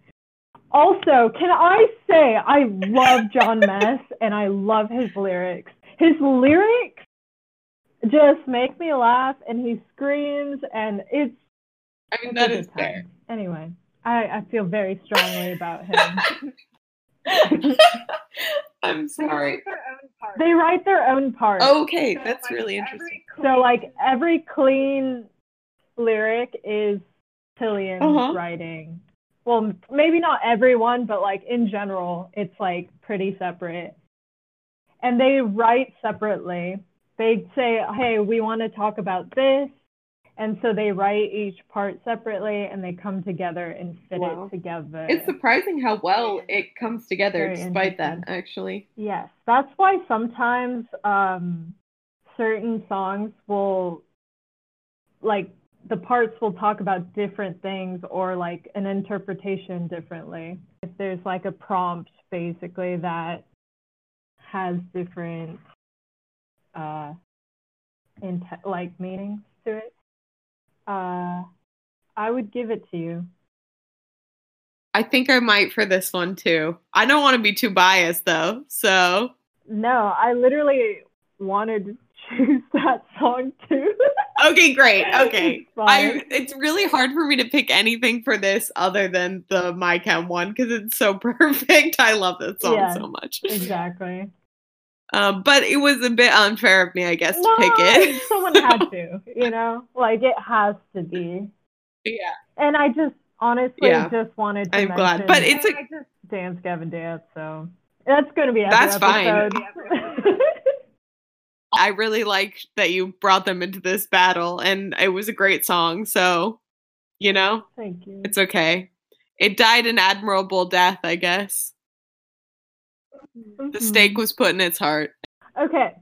Also, can I say I love Jon Mess and I love his lyrics. His lyrics just make me laugh and he screams and it's
I mean,
it's
that is fair.
Anyway, I, I feel very strongly about him.
I'm sorry.
they write their own part.
Okay, that's really interesting.
So like every clean lyric is Tillian
Uh-huh.
writing. Well, maybe not everyone, but like in general, it's like pretty separate. And they write separately. They say, "Hey, we want to talk about this." And so they write each part separately and they come together and fit
Wow.
it together.
It's surprising how well it comes together
Very
despite that, actually.
Yes, that's why sometimes um, certain songs will, like, the parts will talk about different things or like an interpretation differently. If there's like a prompt basically that has different, uh, int- like meanings to it, uh, I would give it to you.
I think I might for this one too. I don't want to be too biased though, so
No, I literally wanted to choose that song too.
okay, great. Okay,
It's.
I it's really hard for me to pick anything for this other than the My Chem one because it's so perfect. I love this song
Yeah.
so much.
exactly.
Um, but it was a bit unfair of me, I guess, to pick it.
someone had to, you know, like it has to be.
yeah,
And I just honestly
Yeah.
just wanted to.
I'm glad, but
mention
it's a
dance, Gavin, dance. So that's going to be
That's fine. I really like that you brought them into this battle, and it was a great song. So, you know,
Thank you.
it's okay. It died an admirable death, I guess. The stake was put in its heart.
Okay.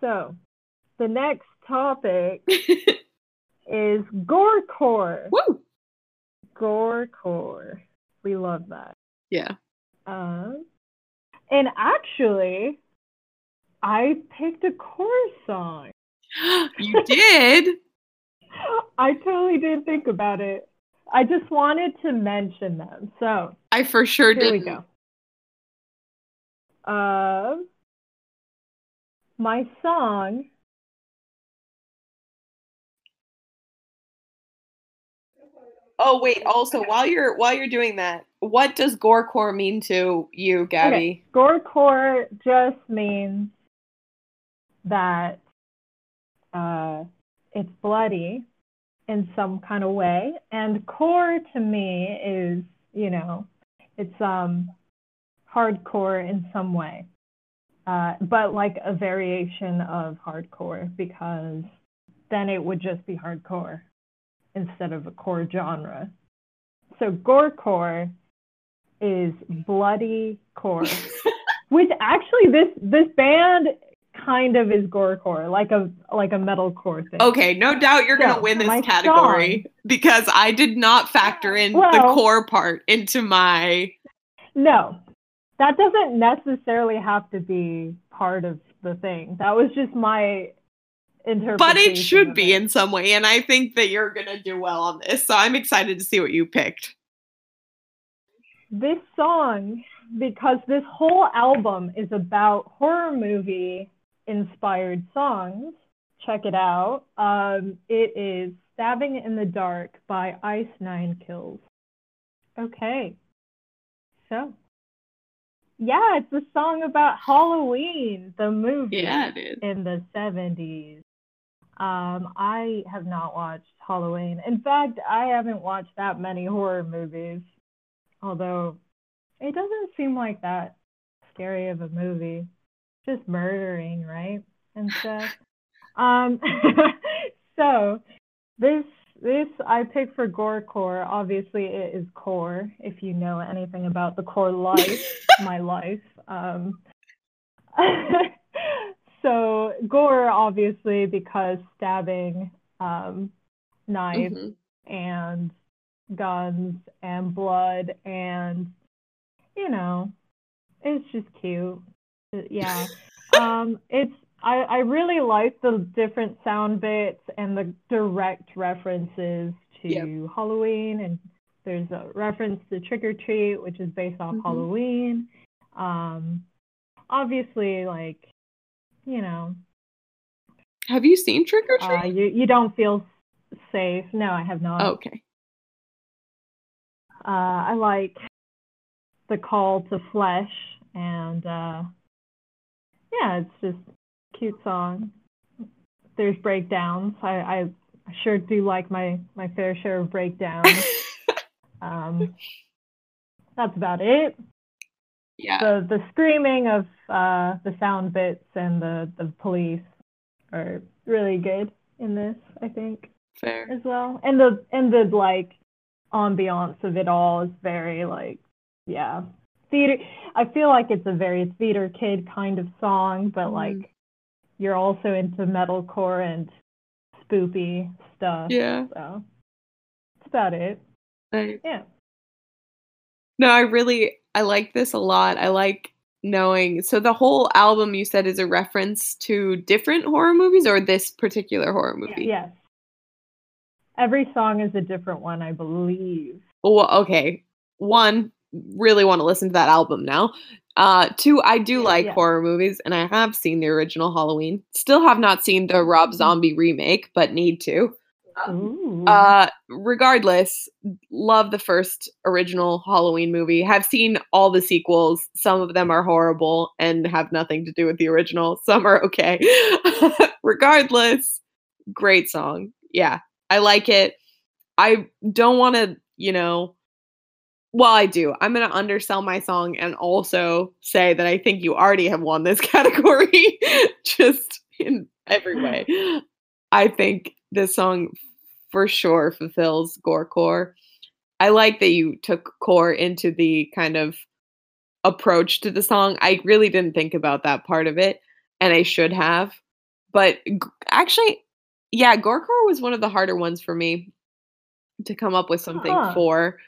So the next topic is gorecore.
Woo!
Gorecore. We love that.
Yeah.
Um, And actually, I picked a core song.
you did?
I totally didn't think about it. I just wanted to mention them. So
I for sure did.
here
did.
we go. Uh, my song.
Oh wait, also while you're while you're doing that, what does gorecore mean to you, Gabby?
Okay. Gorecore just means that uh, it's bloody in some kind of way, and core to me is, you know, it's um hardcore in some way, uh, but like a variation of hardcore because then it would just be hardcore instead of a core genre. So gorecore is bloody core, which actually this this band kind of is gorecore, like a like a metalcore thing.
Okay, no doubt you're gonna win this category because I did not factor in the core part into my.
No, that doesn't necessarily have to be part of the thing. That was just my interpretation.
But it should be
it.
in some way, and I think that you're gonna do well on this. So I'm excited to see what you picked.
this song because this whole album is about horror movie inspired songs. Check it out. Um, it is Stabbing in the Dark by Ice Nine Kills. Okay. So, yeah, it's a song about Halloween, the movie
Yeah, it is.
in the 70s. Um, I have not watched Halloween. In fact, I haven't watched that many horror movies. Although it doesn't seem like that scary of a movie. Just murdering, right? And stuff. um so this this I picked for gorecore. Obviously it is core, if you know anything about the core life, my life. Um so gore obviously because stabbing um knives
Mhm.
and guns and blood and you know it's just cute yeah um it's I, I really like the different sound bits and the direct references to
Yep.
Halloween and there's a reference to Trick or Treat which is based off
Mhm.
Halloween um obviously like you know
Have you seen Trick or
uh,
Treat?
you you don't feel safe no I have not
okay.
Uh, I like the call to flesh, and uh, yeah, it's just a cute song. There's breakdowns. I, I, I sure do like my my fair share of breakdowns. um, that's about it.
yeah.
The the screaming of uh, the sound bits and the the police are really good in this. I think
Fair.
as well. And the and the like ambiance of it all is very like yeah. Theater I feel like it's a very theater kid kind of song, but
Mhm.
like you're also into metalcore and spoopy stuff.
Yeah.
So that's about it.
Nice.
Yeah.
No, I really I like this a lot. I like knowing so the whole album you said is a reference to different horror movies or this particular horror movie.
Yes. Every song is a different one, I believe.
Well, okay. One, really want to listen to that album now. Uh, two, I do like
Yeah.
horror movies, and I have seen the original Halloween. Still have not seen the Rob
Mm-hmm.
Zombie remake, but need to.
Ooh.
Uh, regardless, love the first original Halloween movie. Have seen all the sequels. Some of them are horrible and have nothing to do with the original. Some are okay. regardless, great song. Yeah, I like it. I don't want to, you know, well, I do. I'm going to undersell my song and also say that I think you already have won this category just in every way. I think this song for sure fulfills gore core. I like that you took core into the kind of approach to the song. I really didn't think about that part of it, and I should have. But g- actually, yeah, gorecore was one of the harder ones for me to come up with something
Huh.
for.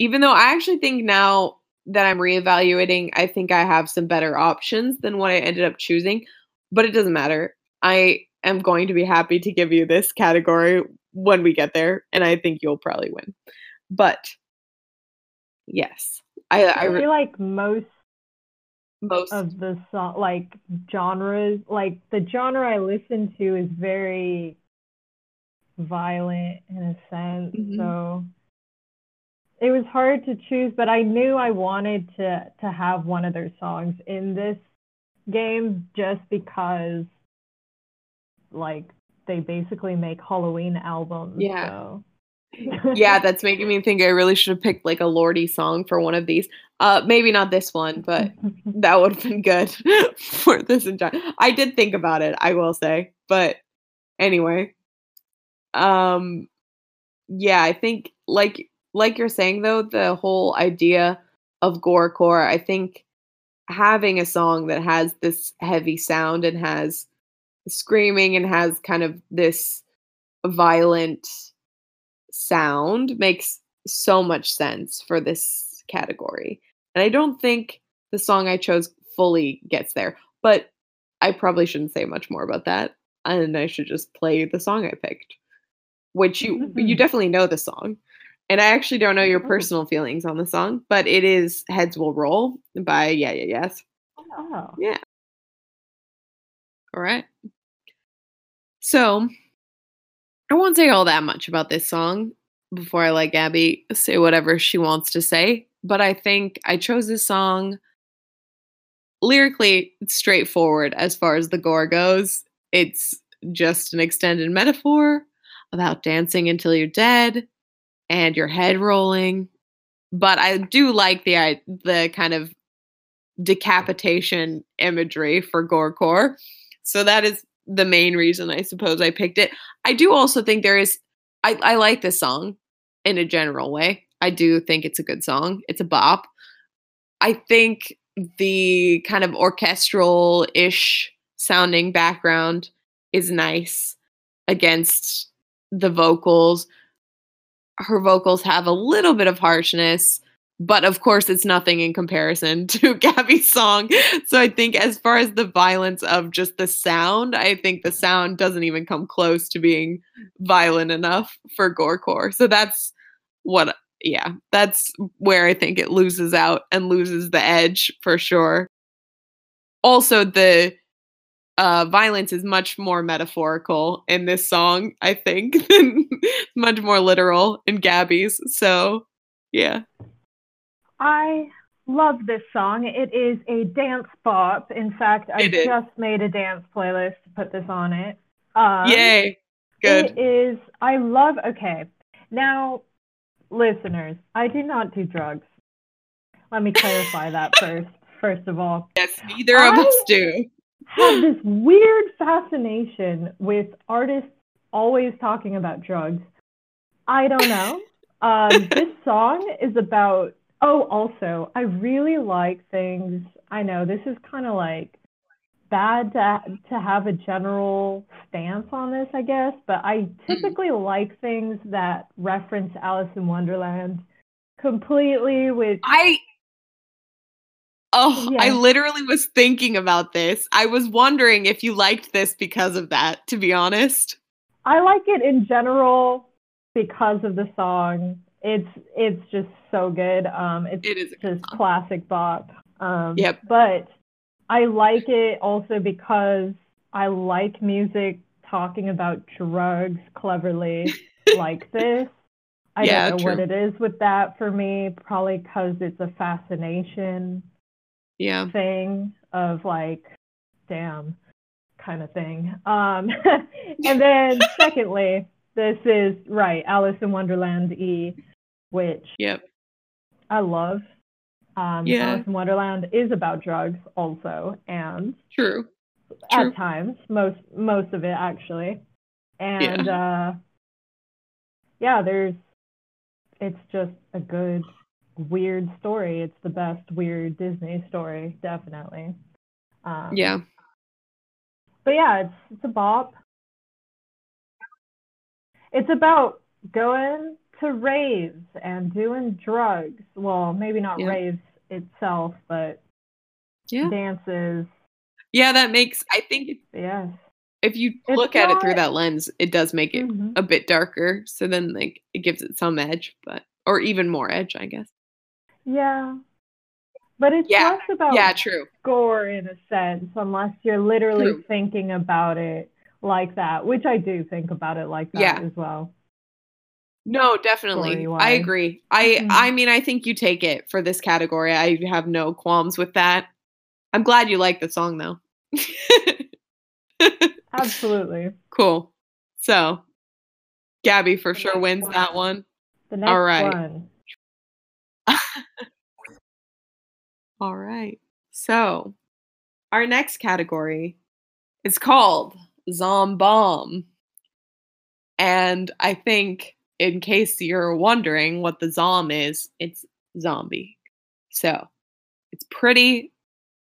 Even though I actually think now that I'm reevaluating, I think I have some better options than what I ended up choosing, but it doesn't matter. I am going to be happy to give you this category when we get there, and I think you'll probably win. But yes, I, I,
I feel like most
most
of the song, like genres, like the genre I listen to is very violent in a sense.
Mhm.
So it was hard to choose, but I knew I wanted to to have one of their songs in this game just because like they basically make Halloween albums.
Yeah.
So.
yeah, that's making me think I really should have picked like a Lordi song for one of these. Uh, maybe not this one, but that would have been good for this entire. I did think about it, I will say, but anyway, um, yeah, I think like like you're saying though, the whole idea of gorecore, I think having a song that has this heavy sound and has screaming and has kind of this violent sound makes so much sense for this category. And I don't think the song I chose fully gets there, but I probably shouldn't say much more about that. And I should just play the song I picked, which you you
Mhm.
definitely know the song. And I actually don't know your
Oh.
personal feelings on the song, but it is Heads Will Roll by Yeah Yeah Yeahs.
oh.
Yeah. All right. So, I won't say all that much about this song before I let Gabby say whatever she wants to say, but I think I chose this song lyrically straightforward as far as the gore goes. It's just an extended metaphor about dancing until you're dead and your head rolling. But I do like the the kind of decapitation imagery for gorecore. So that is the main reason I suppose I picked it. I do also think there is I, I like this song in a general way. I do think it's a good song. It's a bop. I think the kind of orchestral ish sounding background is nice against the vocals. Her vocals have a little bit of harshness, but of course it's nothing in comparison to Gabby's song. So I think as far as the violence of just the sound, I think the sound doesn't even come close to being violent enough for gorecore. So that's what yeah, that's where I think it loses out and loses the edge for sure. Also the uh, violence is much more metaphorical in this song, I think, than much more literal in Gabby's. So, yeah.
I love this song. It is a dance bop. In fact, I just made a dance playlist to put this on it. Um,
Yay. Good.
It is. I love. Okay, now, listeners, I do not do drugs. Let me clarify that first. First of all,
yes, neither of us do.
Have this weird fascination with artists always talking about drugs. I don't know. Um, this song is about. Oh, also, I really like things. I know this is kind of like bad to to have a general stance on this, I guess, but I typically like things that reference Alice in Wonderland completely with
I Oh, I literally was thinking about this. I was wondering if you liked this because of that, to be honest.
I like it in general because of the song. It's it's just so good. Um, it's
It is
just
song.
classic bop. Um,
Yep.
But I like it also because I like music talking about drugs cleverly like this. I
Yeah,
don't know what it is with that for me. Probably because it's a fascination
Yeah.
thing of like, damn, kind of thing. Um, and then secondly, this is right, Alice in Wonderland E, which
Yep.
I love. Um,
Yeah.
Alice in Wonderland is about drugs also, and
True. True.
at times, most most of it actually, and uh, yeah, there's, it's just a good weird story. It's the best weird Disney story, definitely. Um,
Yeah.
But yeah, it's it's a bop. It's about going to raves and doing drugs. Well, maybe not
Yeah.
raves itself, but
Yeah.
dances,
Yeah, that makes I think
yes.
if you
It's
look at it through that lens, it does make it
Mhm.
a bit darker. So then like it gives it some edge, but or even more edge, I guess.
Yeah. But it's
Yeah,
less about
Yeah, true.
gore in a sense, unless you're literally
True.
thinking about it like that, which I do think about it like that
Yeah.
as well.
No, definitely. I agree. I
Mhm.
I mean, I think you take it for this category. I have no qualms with that. I'm glad you like the song though.
Absolutely.
cool. So, Gabby for sure wins that one.
The next
right.
one.
All right. So, our next category is called Zombomb. And I think, in case you're wondering what the Zom is, it's zombie. So, it's pretty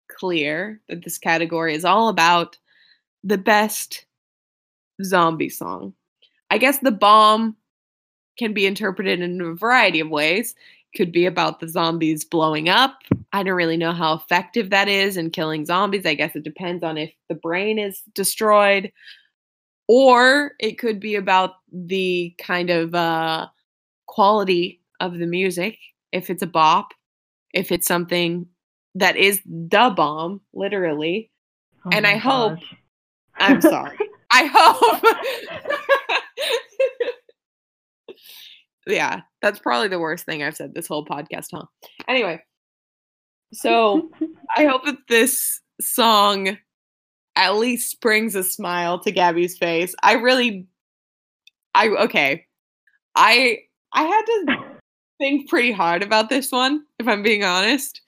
clear that this category is all about the best zombie song. I guess the bomb can be interpreted in a variety of ways. Could be about the zombies blowing up. I don't really know how effective that is in killing zombies. I guess it depends on if the brain is destroyed. Or it could be about the kind of uh, quality of the music. If it's a bop, if it's something that is the bomb, literally.
Oh
And I hope- I'm sorry. I hope. yeah, that's probably the worst thing I've said this whole podcast, huh? Anyway, so I hope that this song at least brings a smile to Gabby's face. I really, I okay, I I had to think pretty hard about this one, if I'm being honest,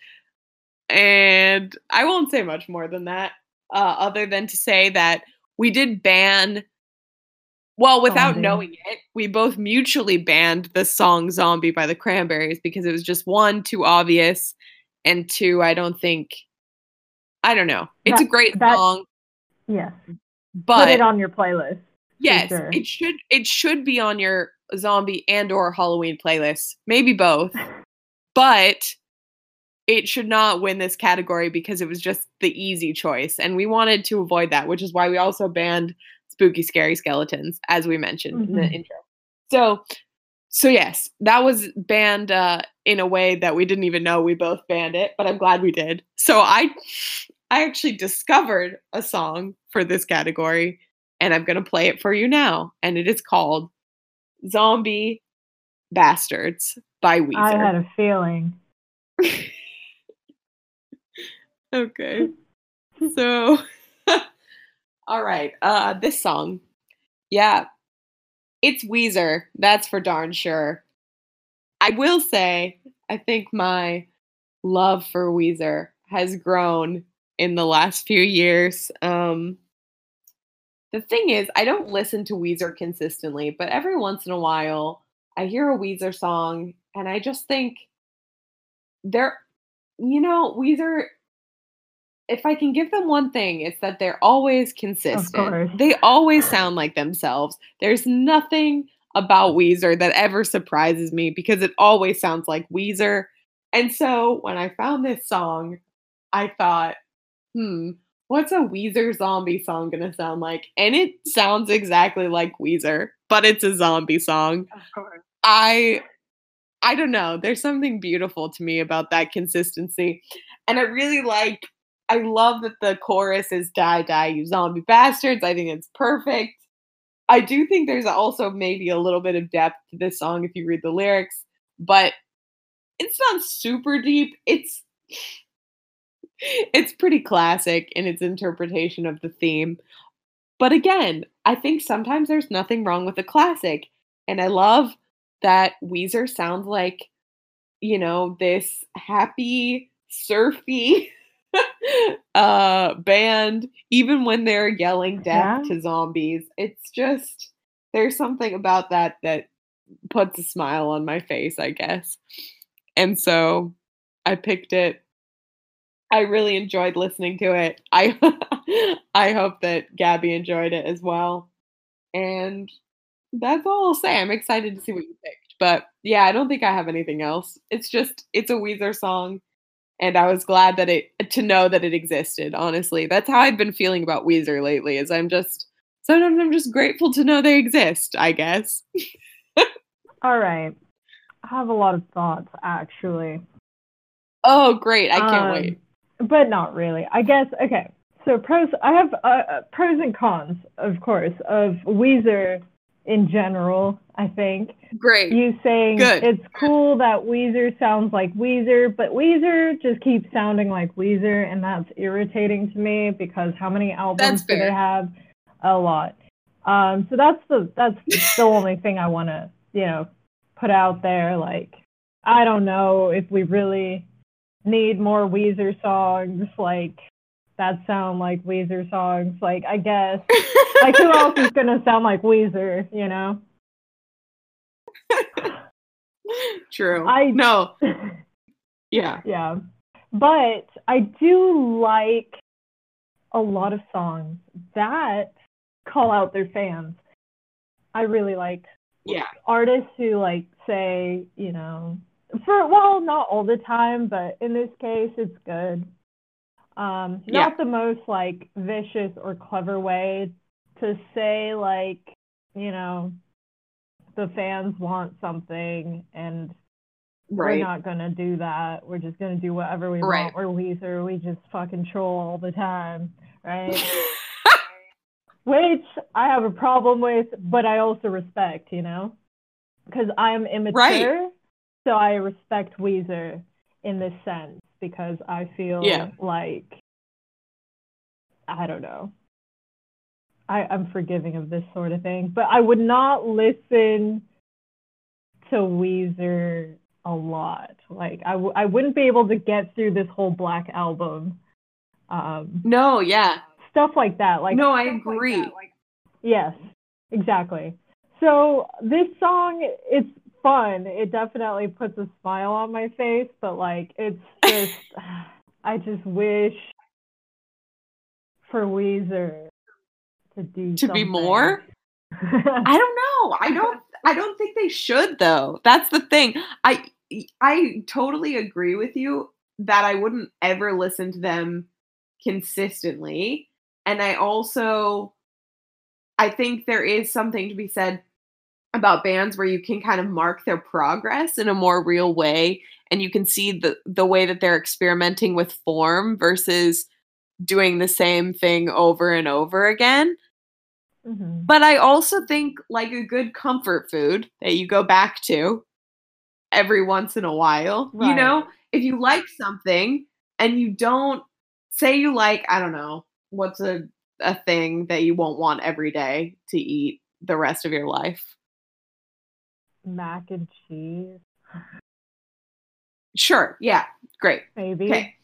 and I won't say much more than that, uh, other than to say that we did ban. Well, without knowing it, we both mutually banned the song Zombie by the Cranberries because it was just one, too obvious, and two, I don't think, I don't know. It's a great
that-
song,
yes.
but
Put it on your playlist.
yes,
sure.
it should it should be on your zombie and or Halloween playlist. Maybe both. But it should not win this category because it was just the easy choice and we wanted to avoid that, which is why we also banned spooky scary skeletons as we mentioned in the
Mhm.
intro. So so yes, that was banned uh, in a way that we didn't even know we both banned it, but I'm glad we did. So I I actually discovered a song for this category and I'm going to play it for you now and it is called Zombie Bastards by Weezer.
I had a feeling.
okay. So all right. Uh this song. Yeah. It's Weezer. That's for darn sure. I will say I think my love for Weezer has grown in the last few years. Um the thing is, I don't listen to Weezer consistently, but every once in a while I hear a Weezer song and I just think they're you know, Weezer if I can give them one thing, it's that they're always consistent. They always sound like themselves. There's nothing about Weezer that ever surprises me because it always sounds like Weezer. And so when I found this song, I thought, hmm, what's a Weezer zombie song gonna sound like? And it sounds exactly like Weezer, but it's a zombie song.
Of course.
I I don't know. There's something beautiful to me about that consistency. And I really like I love that the chorus is die die you zombie bastards. I think it's perfect. I do think there's also maybe a little bit of depth to this song if you read the lyrics, but it's not super deep. It's it's pretty classic in its interpretation of the theme. But again, I think sometimes there's nothing wrong with a classic. And I love that Weezer sounds like, you know, this happy, surfy uh band, even when they're yelling death
Yeah.
to zombies. It's just there's something about that that puts a smile on my face, I guess. And so I picked it. I really enjoyed listening to it. I I hope that Gabby enjoyed it as well. And that's all I'll say. I'm excited to see what you picked. But yeah, I don't think I have anything else. It's just it's a Weezer song and I was glad that it to know that it existed. Honestly, that's how I've been feeling about Weezer lately. Is I'm just sometimes I'm just grateful to know they exist. I guess.
All right, I have a lot of thoughts actually.
Oh, great! I can't
Um,
wait.
But not really. I guess okay. So pros. I have uh, uh, pros and cons, of course, of Weezer in general. I think
Great.
you saying
Good.
it's cool that Weezer sounds like Weezer, but Weezer just keeps sounding like Weezer, and that's irritating to me because how many albums do they have? A lot. Um, so that's the that's the only thing I want to you know put out there. Like I don't know if we really need more Weezer songs like that sound like Weezer songs. Like I guess like who else is gonna sound like Weezer? You know.
True.
I-
no. Yeah.
Yeah. But I do like a lot of songs that call out their fans. I really like
Yeah.
artists who like say, you know, for well, not all the time, but in this case it's good. Um
Yeah.
not the most like vicious or clever way to say like, you know, the fans want something and
Right.
we're not gonna do that. We're just gonna do whatever we
Right.
want. We're Weezer. We just fucking troll all the time, right? Which I have a problem with, but I also respect, you know, because I'm immature, so I respect Weezer in this sense because I feel
Yeah.
like I don't know. I, I'm forgiving of this sort of thing, but I would not listen to Weezer a lot. Like I, w- I wouldn't be able to get through this whole Black album. Um,
no. Yeah.
stuff like that. Like
no, I
stuff like
agree.
like- yes, exactly. So this song, it's fun. It definitely puts a smile on my face, but like it's just, I just wish for Weezer to do
To be more? I don't know. I don't I don't think they should though. That's the thing. I I totally agree with you that I wouldn't ever listen to them consistently. And I also I think there is something to be said about bands where you can kind of mark their progress in a more real way and you can see the the way that they're experimenting with form versus doing the same thing over and over again.
Mhm.
But I also think like a good comfort food that you go back to every once in a while. You know, if you like something and you don't say you like, I don't know, what's a a thing that you won't want every day to eat the rest of your life.
Mac and cheese,
Sure, yeah, great.
maybe.
Okay.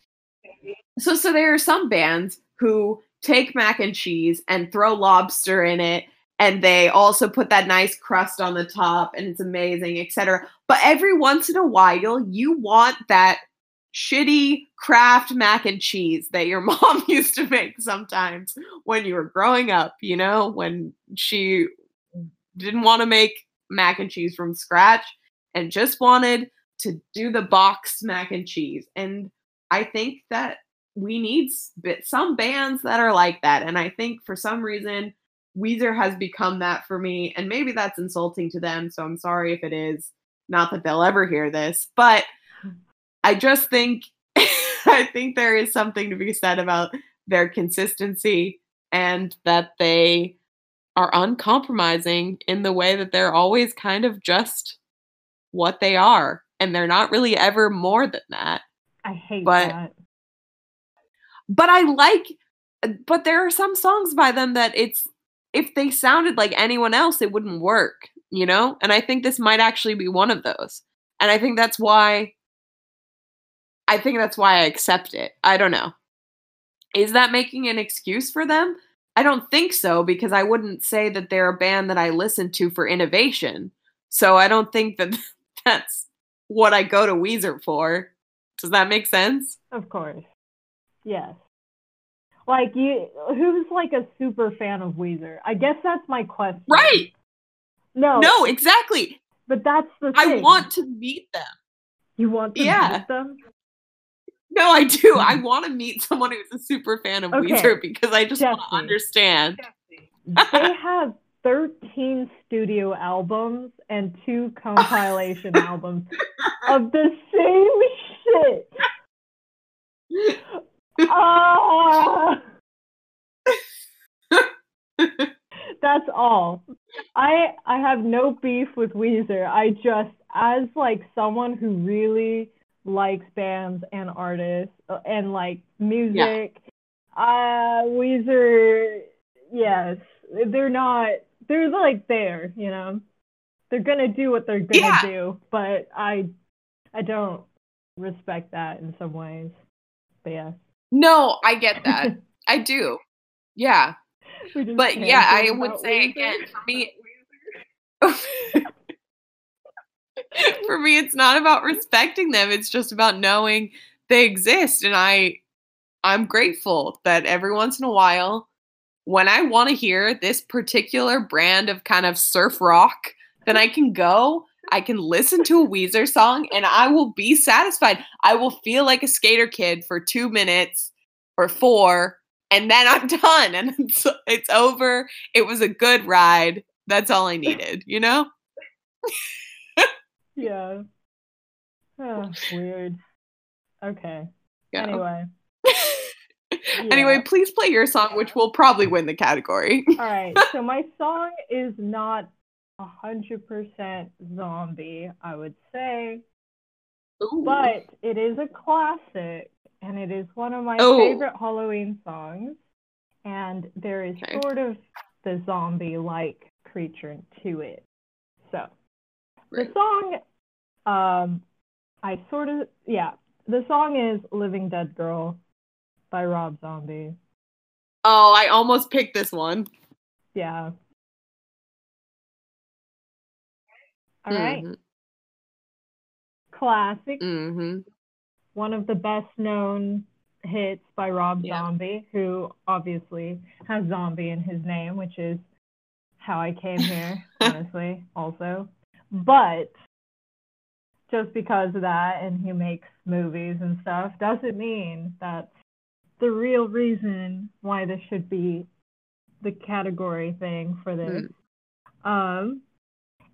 So so there are some bands who take mac and cheese and throw lobster in it and they also put that nice crust on the top and it's amazing, etc. But every once in a while you want that shitty Kraft mac and cheese that your mom used to make sometimes when you were growing up, you know, when she didn't want to make mac and cheese from scratch and just wanted to do the box mac and cheese. And I think that we need some bands that are like that. And I think for some reason, Weezer has become that for me. And maybe that's insulting to them. So I'm sorry if it is. Not that they'll ever hear this, but I just think I think there is something to be said about their consistency and that they are uncompromising in the way that they're always kind of just what they are and they're not really ever more than that
I hate
But-
that.
but I like but there are some songs by them that it's if they sounded like anyone else it wouldn't work, you know? And I think this might actually be one of those. And I think that's why I think that's why I accept it. I don't know. Is that making an excuse for them? I don't think so because I wouldn't say that they're a band that I listen to for innovation. So I don't think that that's what I go to Weezer for. Does that make sense?
Of course. Yes. Like you who's like a super fan of Weezer? I guess that's my question.
Right.
No.
No, exactly.
But that's the
I want to meet them.
you want to
Yeah.
meet them?
No, I do. I want to meet someone who's a super fan of
Okay.
Weezer because I just want to understand.
they have 13 studio albums and two compilation albums of the same shit. Ah! That's all. I I have no beef with Weezer. I just as like someone who really likes bands and artists uh, and like music, uh Weezer yes, they're not they're like there, you know. They're to do what they're to
Yeah.
do, but I I don't respect that in some ways. But yeah.
No, I get that. I do. Yeah. But yeah, I would say
Weezer.
again, for me for me it's not about respecting them, it's just about knowing they exist and I I'm grateful that every once in a while when I want to hear this particular brand of kind of surf rock, then I can go, I can listen to a Weezer song and I will be satisfied. I will feel like a skater kid for 2 minutes or 4 and then I'm done and it's, it's over. It was a good ride. That's all I needed, you know?
Yeah. Oh, weird. Okay.
Yeah.
Anyway.
Anyway, please play your song, which will probably win the category.
All right. So my song is not a hundred percent zombie, I would say, but it is a classic, and it is one of my
Oh.
favorite Halloween songs. And there is
Okay.
sort of the zombie-like creature to it. So the song, um, I sort of yeah. The song is "Living Dead Girl" by Rob Zombie.
oh, I almost picked this one.
Yeah. All right. Classic.
Mm-hmm.
One of the best known hits by Rob
Yeah.
Zombie, who obviously has zombie in his name, which is how I came here, honestly, also. But just because of that and he makes movies and stuff doesn't mean that's the real reason why this should be the category thing for this. Um,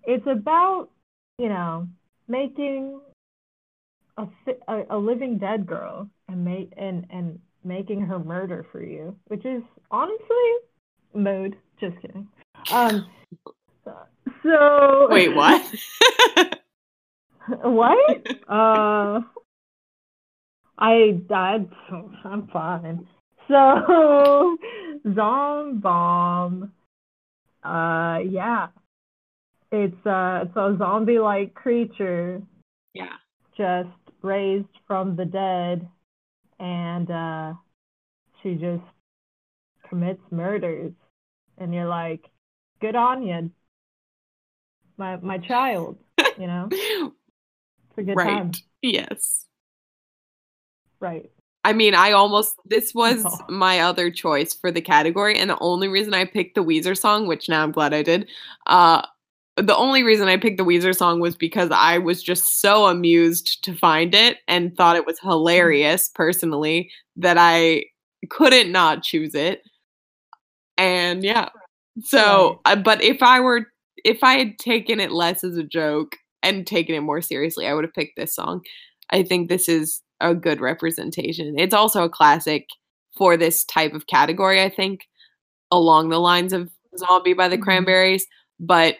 it's about you know making a, a a living dead girl and make and and making her murder for you, which is honestly mood. Just kidding. Um, so
Wait, what?
what? Uh, I died. I'm fine. So, Zombomb. Uh, yeah. It's uh, it's a zombie-like creature
yeah.
just raised from the dead, and uh, she just commits murders, and you're like, good on you, my my child. You know, it's a good
right.
time.
Yes.
Right.
I mean, I almost this was
Oh.
my other choice for the category, and the only reason I picked the Weezer song, which now I'm glad I did, uh, the only reason I picked the Weezer song was because I was just so amused to find it and thought it was hilarious personally that I couldn't not choose it. And yeah, so uh, but if I were if I had taken it less as a joke and taken it more seriously, I would have picked this song. I think this is a good representation. It's also a classic for this type of category, I think, along the lines of Zombie by the
Mhm.
Cranberries. But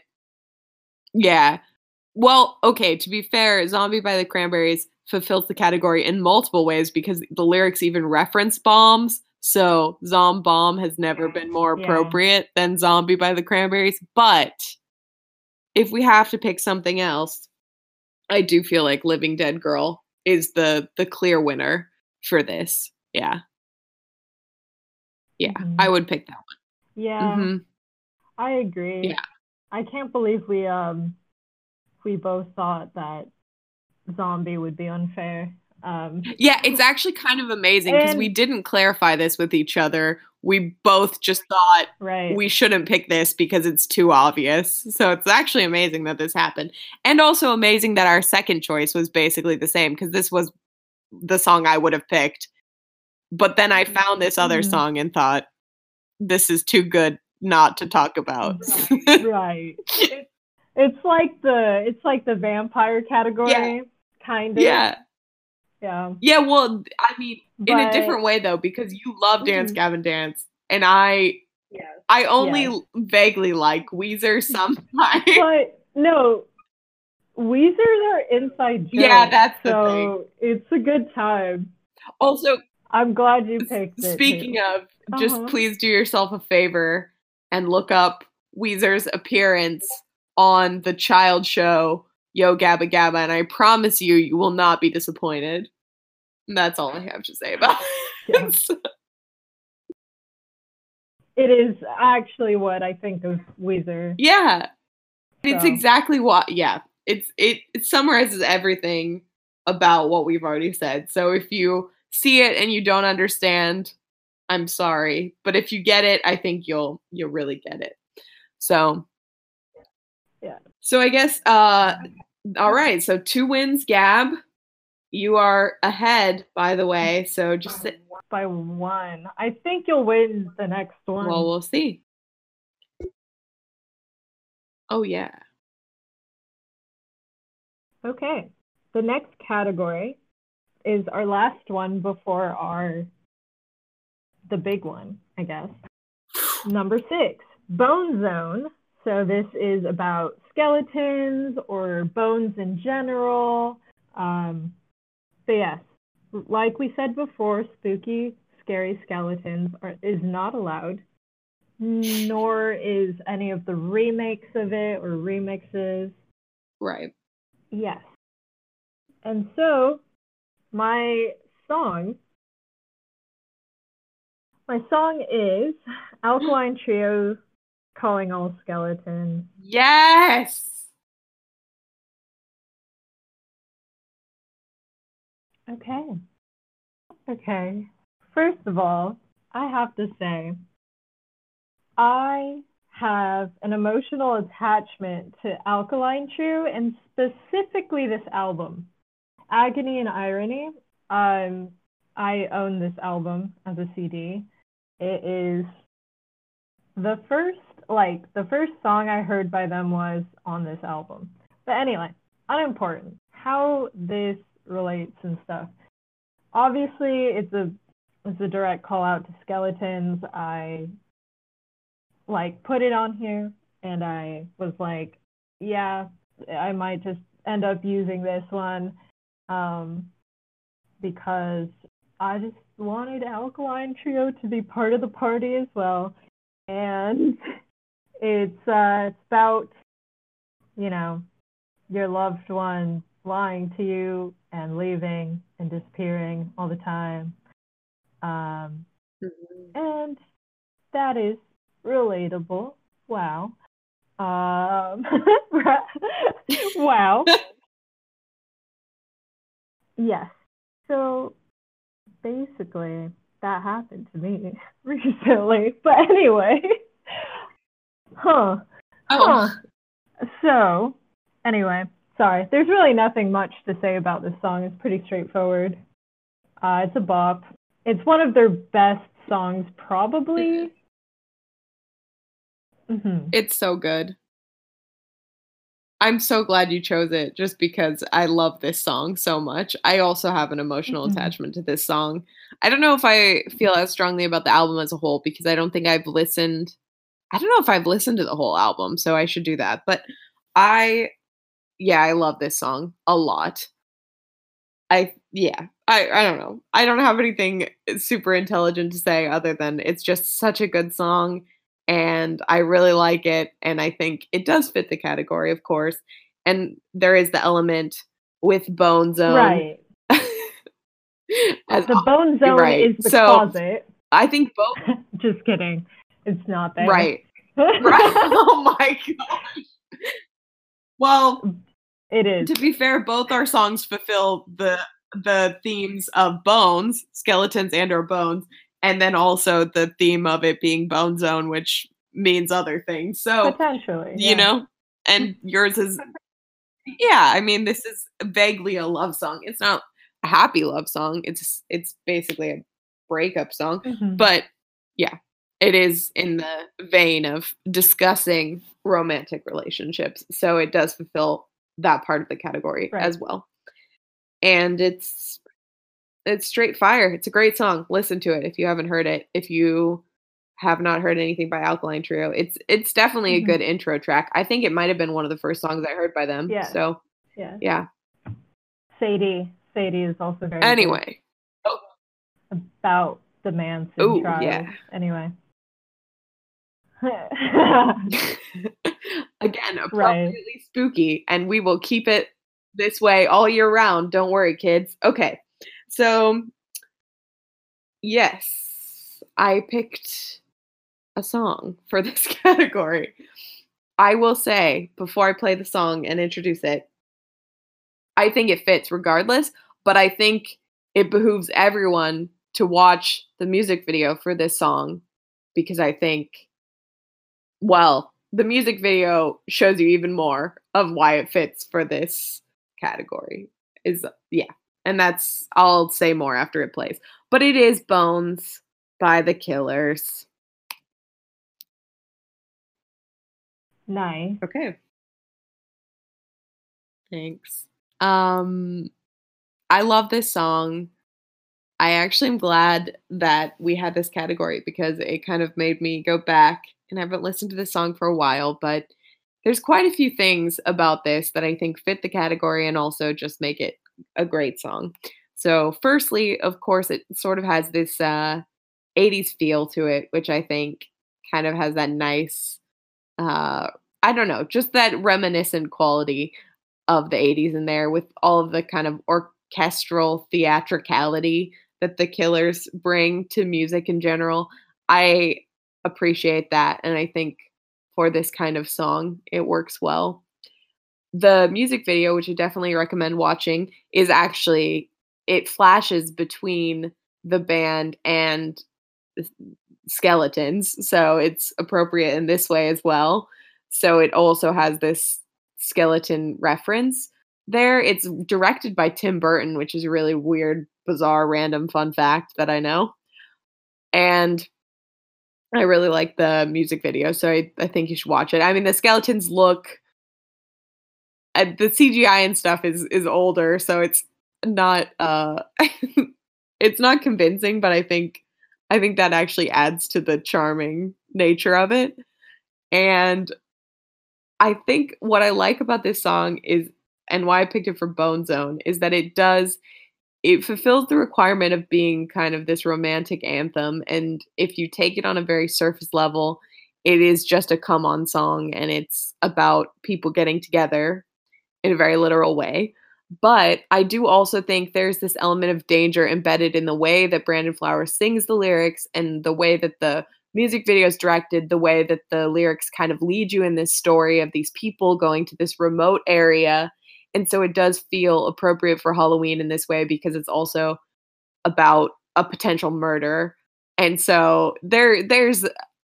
yeah. Well, okay, to be fair, Zombie by the Cranberries fulfills the category in multiple ways because the lyrics even reference bombs. So Zom Bomb has never been more
Yeah.
appropriate than Zombie by the Cranberries. But if we have to pick something else, I do feel like Living Dead Girl is the the clear winner for this. Yeah. Yeah,
Mhm.
I would pick that
Yeah,
one. Mhm.
I agree.
Yeah.
I can't believe we um we both thought that zombie would be unfair. Um
Yeah, it's actually kind of amazing because we didn't clarify this with each other. We both just thought
right.
we shouldn't pick this because it's too obvious. So it's actually amazing that this happened. And also amazing that our second choice was basically the same because this was the song I would have picked. But then I found this other
Mhm.
song and thought, this is too good not to talk about.
right. It, it's like the it's like the vampire category, kind of.
yeah.
Yeah.
Yeah, well, I mean, in a different way though, because you love Dance
Mhm.
Gavin Dance, and I
Yes.
I only
Yes.
vaguely like Weezer sometimes.
But no, Weezer are inside jokes.
Yeah, that's the
so it's a good time.
also,
I'm glad you picked it.
speaking
too.
of, just
Uh-huh.
please do yourself a favor and look up Weezer's appearance on the child show Yo Gabba Gabba, and I promise you, you will not be disappointed. And that's all I have to say about
Yeah.
it.
it is actually what I think of Weezer.
Yeah. It's exactly what yeah. It's it it summarizes everything about what we've already said. So if you see it and you don't understand, I'm sorry. But if you get it, I think you'll you'll really get it. So
Yeah.
So I guess uh all right, so two wins, Gab. You are ahead, by the way. So just sit,
By one. I think you'll win the next one.
well, we'll see. Oh yeah.
Okay. The next category is our last one before our the big one, I guess. Number six, Bone Zone. So this is about skeletons or bones in general. Um, but yes, like we said before, spooky, scary skeletons are, is not allowed, nor is any of the remakes of it or remixes.
Right.
Yes. And so my song my song is Alkaline Trio Calling All Skeletons.
Yes.
Okay. Okay. First of all, I have to say I have an emotional attachment to Alkaline Trio and specifically this album. Agony and Irony. Um I own this album as a CD. It is the first like the first song I heard by them was on this album. But anyway, unimportant. How this relates and stuff. Obviously, it's a it's a direct call out to skeletons. I like put it on here and I was like, yeah, I might just end up using this one um, because I just wanted Alkaline Trio to be part of the party as well. And it's uh, it's about you know your loved one lying to you and leaving and disappearing all the time. Um, and that is relatable. Wow. Um, wow. yes. So basically, that happened to me recently. But anyway, huh.
Oh,
Huh. So, anyway, sorry. There's really nothing much to say about this song. It's pretty straightforward. Uh, it's a bop. It's one of their best songs, probably. hmm
it's so good. I'm so glad you chose it just because I love this song so much. I also have an emotional
Mhm.
attachment to this song. I don't know if I feel as strongly about the album as a whole because I don't think I've listened. I don't know if I've listened to the whole album, so I should do that. But I, yeah, I love this song a lot. I, yeah, I, I don't know. I don't have anything super intelligent to say other than it's just such a good song and I really like it. And I think it does fit the category, of course. And there is the element with Bone Zone.
Right.
As,
The bone zone
right.
is the
So-
closet.
I think both.
Just kidding. It's not there.
Right. Right. oh my gosh. Well,
it is.
to be fair, both our songs fulfill the the themes of bones, skeletons, and or bones, and then also the theme of it being bone zone, which means other things. So
Potentially.
you
yeah.
know, and yours is yeah. I mean, this is vaguely a love song. It's not a happy love song. It's it's basically a breakup song,
Mhm.
but yeah, it is in the vein of discussing romantic relationships. So it does fulfill that part of the category
Right.
as well. And it's it's straight fire. It's a great song. Listen to it if you haven't heard it. If you have not heard anything by Alkaline Trio, it's it's definitely a
Mhm.
good intro track. I think it might have been one of the first songs I heard by them.
Yeah.
So
yeah.
yeah.
Sadie. Sadie is also very good
Anyway,
about the Manson
Ooh,
trial.
yeah.
Anyway.
again, appropriately spooky, and we will keep it this way all year round. Don't worry, kids. Okay, so yes, I picked a song for this category. I will say before I play the song and introduce it, I think it fits regardless, but I think it behooves everyone to watch the music video for this song because I think, well, the music video shows you even more of why it fits for this category. Is yeah, and that's I'll say more after it plays. But it is Bones by the Killers.
nice.
Okay. Thanks. Um I love this song. I actually am glad that we had this category because it kind of made me go back and I haven't listened to this song for a while, but there's quite a few things about this that I think fit the category and also just make it a great song. So, firstly, of course, it sort of has this uh 80s feel to it, which I think kind of has that nice uh I don't know, just that reminiscent quality of the 80s in there with all of the kind of orchestral theatricality that the killers bring to music in general. I appreciate that and I think for this kind of song it works well. The music video, which I definitely recommend watching, is actually it flashes between the band and skeletons, so it's appropriate in this way as well. So it also has this skeleton reference there. It's directed by Tim Burton, which is really weird, bizarre, random fun fact that I know. And I really like the music video, so I, I think you should watch it. I mean, the skeletons look uh, the CGI and stuff is is older, so it's not uh it's not convincing, but I think I think that actually adds to the charming nature of it. And I think what I like about this song is and why I picked it for Bone Zone is that it does it fulfills the requirement of being kind of this romantic anthem and if you take it on a very surface level it is just a come on song and it's about people getting together in a very literal way. But i do also think there's this element of danger embedded in the way that brandon flowers sings the lyrics and the way that the music video is directed the way that the lyrics kind of lead you in this story of these people going to this remote area and so it does feel appropriate for Halloween in this way because it's also about a potential murder. And so there there's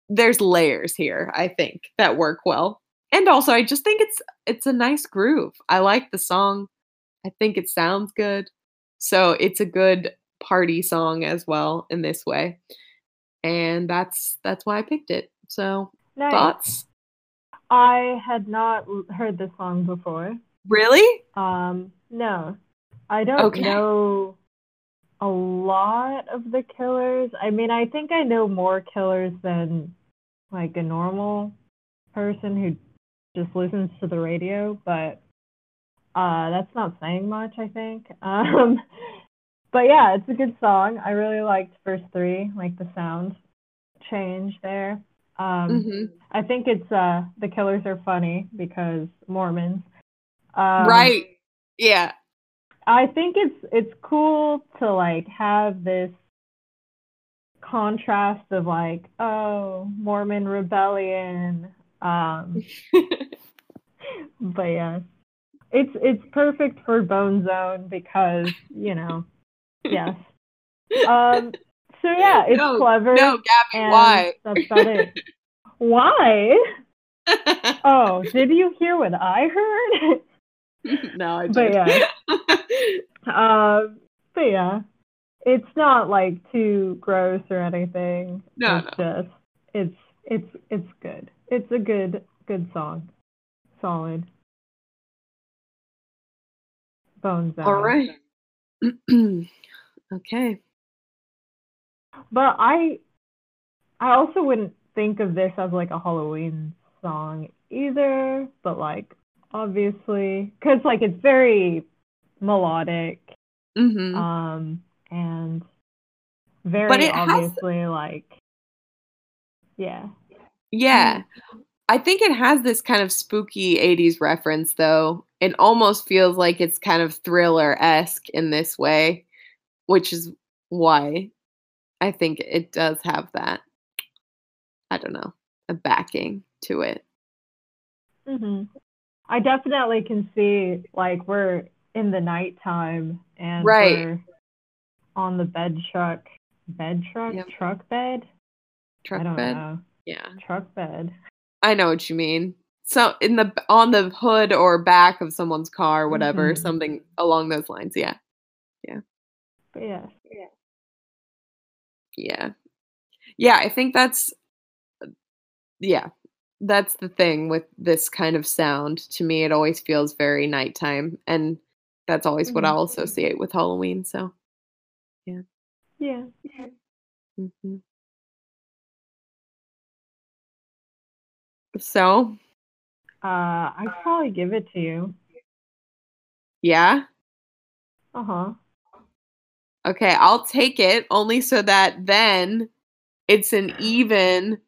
there's layers here, I think, that work well. And also I just think it's it's a nice groove. I like the song. I think it sounds good. So it's a good party song as well in this way. And that's that's why I picked it. So
Nice.
thoughts?
I had not heard this song before.
Really?
Um, no, I don't
Okay.
know a lot of the killers. I mean, I think I know more killers than like a normal person who just listens to the radio, but uh, that's not saying much, I think. Um, but yeah, it's a good song. I really liked verse three, like the sound change there. Um,
hmm
I think it's uh, the killers are funny because Mormons. Um,
right. Yeah.
I think it's it's cool to like have this contrast of like oh Mormon rebellion um but yeah it's it's perfect for Bone Zone because you know yes um so yeah it's
No,
clever
no, Gabby, why?
that's about it why oh did you hear what I heard
no, I
But
did.
Um, but yeah, it's not like too gross or anything.
No,
it's just it's it's it's good. It's a good good song. Solid. Bones out.
All right. okay.
But I I also wouldn't think of this as like a Halloween song either, but like obviously cuz like it's very melodic
hmm
um and very
But it has-
obviously like yeah.
Yeah. I think it has this kind of spooky 80s reference, though. It almost feels like it's kind of thriller esque in this way, which is why I think it does have that, I don't know, a backing to it.
hmm I definitely can see like we're in the nighttime and
Right.
we're on the bed truck bed truck
Yep.
truck bed
Truck
I don't
bed?
know
Yeah.
truck bed
I know what you mean. So in the on the hood or back of someone's car, whatever,
Mhm.
something along those lines. Yeah. Yeah.
But yeah.
yeah Yeah. Yeah, I think that's yeah. That's the thing with this kind of sound. To me it always feels very nighttime and that's always what
Mhm.
I'll associate with Halloween, so
yeah Yeah.
mhm. So,
uh I'd probably give it to you
yeah.
uh-huh
Okay, I'll take it only so that then it's an even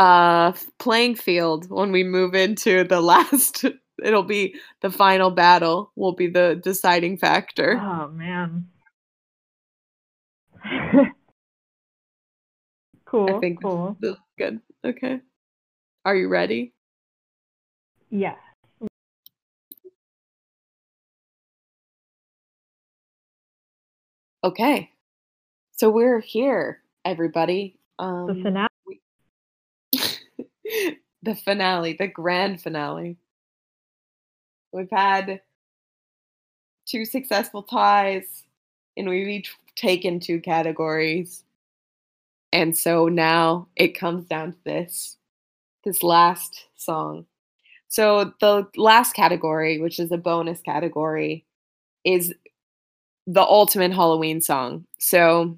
uh playing field when we move into the last it'll be the final battle will be the deciding factor.
oh man cool
I think
cool
this is good. Okay. Are you ready?
yeah
Okay. So we're here, everybody. Um
the finale
the finale, the grand finale. We've had two successful ties, and we've each taken two categories. And so now it comes down to this this last song. So the last category, which is a bonus category, is the ultimate Halloween song. So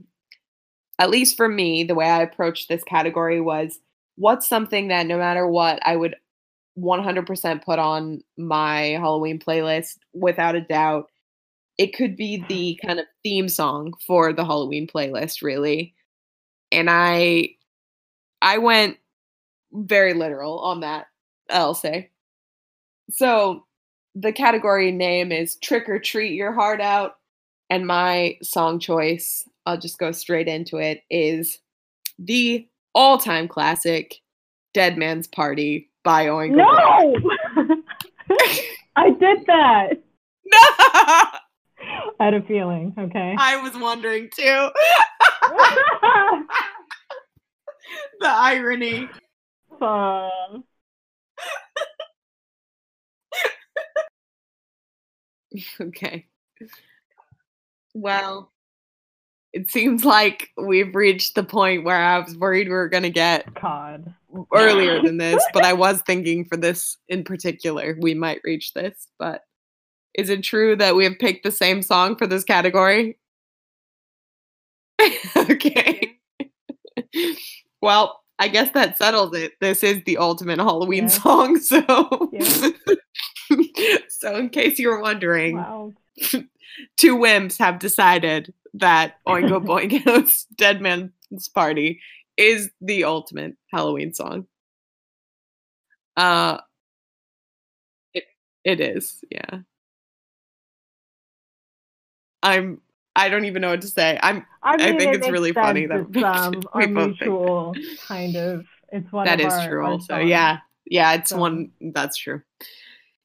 at least for me, the way I approached this category was what's something that no matter what, I would 100% put on my Halloween playlist without a doubt. It could be the mm-hmm. kind of theme song for the Halloween playlist, really. And I I went very literal on that, I'll say. So the category name is Trick or Treat Your Heart Out. And my song choice, I'll just go straight into it, is the all time classic Dead Man's Party by Oingo
no I did that
No!
I had a feeling okay
I was wondering too. the irony.
Uh,
Okay. Well, it seems like we've reached the point where I was worried we were going to get
God.
earlier than this, but I was thinking for this in particular, we might reach this. But is it true that we have picked the same song for this category? okay. well, I guess that settles it. This is the ultimate Halloween
Yeah.
song. So,
Yeah.
so in case you were wondering,
Wow.
two wimps have decided that Oingo Boingo's Dead Man's Party is the ultimate Halloween song. Uh it, it is, yeah. I'm I don't even know what to say. I'm
I, mean,
think
it
it's really funny that
it's um,
we
our
both think
mutual kind of. It's one
that
of
is
our,
true
our
also.
songs.
Yeah. Yeah, it's
So-
one that's true.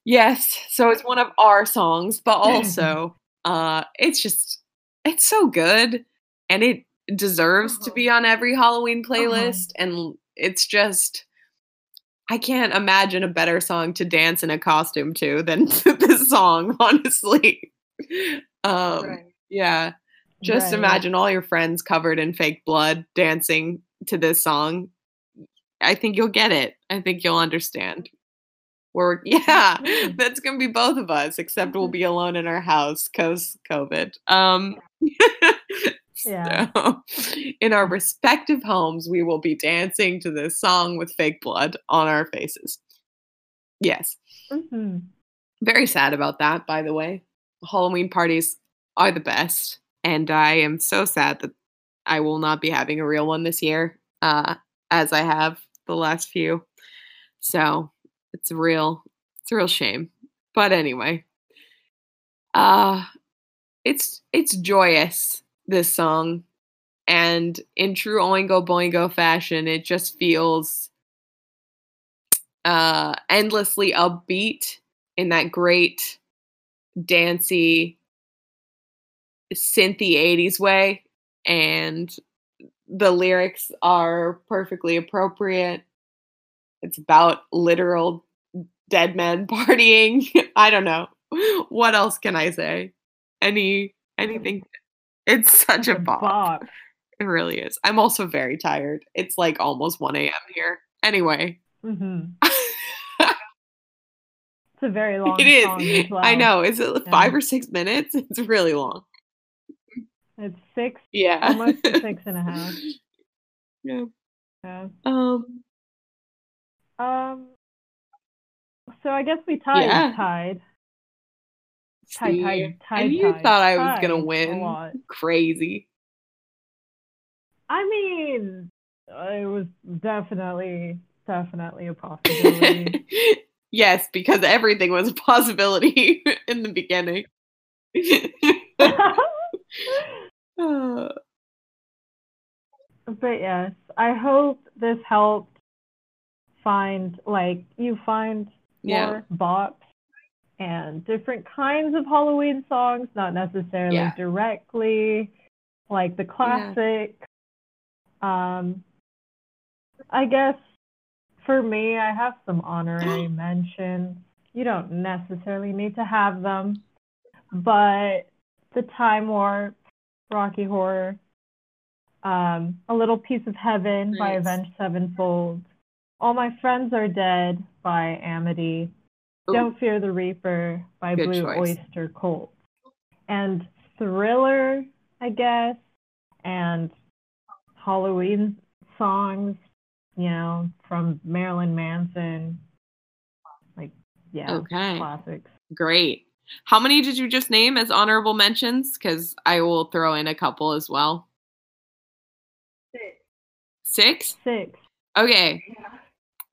Yes, so it's one of our songs, but also uh it's just it's so good and it deserves to
Uh-huh.
be on every Halloween playlist and it's just I can't imagine a better song to dance in a costume to than this song, honestly. Um Yeah. Just
Right.
imagine all your friends covered in fake blood dancing to this song. I think you'll get it. I think you'll understand. We're yeah, that's gonna be both of us, except we'll be alone in our house because COVID. Um
Yeah.
so in our respective homes, we will be dancing to this song with fake blood on our faces. Yes.
Mhm.
Very sad about that, by the way. Halloween parties are the best, and I am so sad that I will not be having a real one this year, uh, as I have the last few. So it's a real, it's a real shame. But anyway, uh, it's it's joyous this song, and in true Oingo Boingo fashion, it just feels uh endlessly upbeat in that great dancey synthy 80s way. And the lyrics are perfectly appropriate. It's about literal dead men partying. I don't know. What else can i say any anything it's such a bop.
bop.
it really is i'm also very tired it's like almost 1 a.m here anyway
Mhm. It's a very long
It is.
well.
i know is it five or six minutes it's really long
It's six,
yeah
almost six and a half.
yeah
Yeah.
um
Um. So I guess we tied.
Yeah.
Tied. Tied.
see,
Tied. Tied.
and you
tied,
thought i was gonna win crazy
I mean, it was definitely, definitely a possibility.
yes because everything was a possibility in the beginning
but yes, I hope this helped find like you find
yeah
more bops and different kinds of Halloween songs, not necessarily
Yeah.
directly like the classic. Um I guess for me I have some honorary mentions. You don't necessarily need to have them, but the Time Warp, Rocky Horror, um, A Little Piece of Heaven by Avenged Sevenfold, All My Friends Are Dead by Amity, Don't Fear the Reaper by
Good
Blue
choice.
Oyster Cult, and Thriller, I guess, and Halloween songs, you know, from Marilyn Manson. Like, yeah,
okay.
classics.
great. How many did you just name as honorable mentions? Because i will throw in a couple as well. Six?
Six.
okay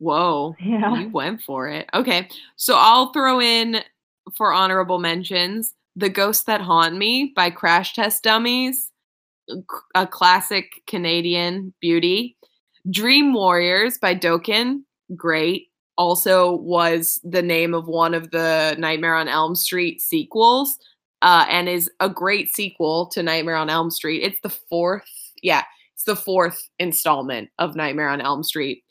whoa
Yeah.
You went for it. Okay. So I'll throw in for honorable mentions The Ghosts That Haunt Me by Crash Test Dummies, a classic Canadian beauty. Dream Warriors by Dokken, great. Also was the name of one of the Nightmare on Elm Street sequels uh, and is a great sequel to Nightmare on Elm Street. It's the fourth, yeah, it's the fourth installment of Nightmare on Elm Street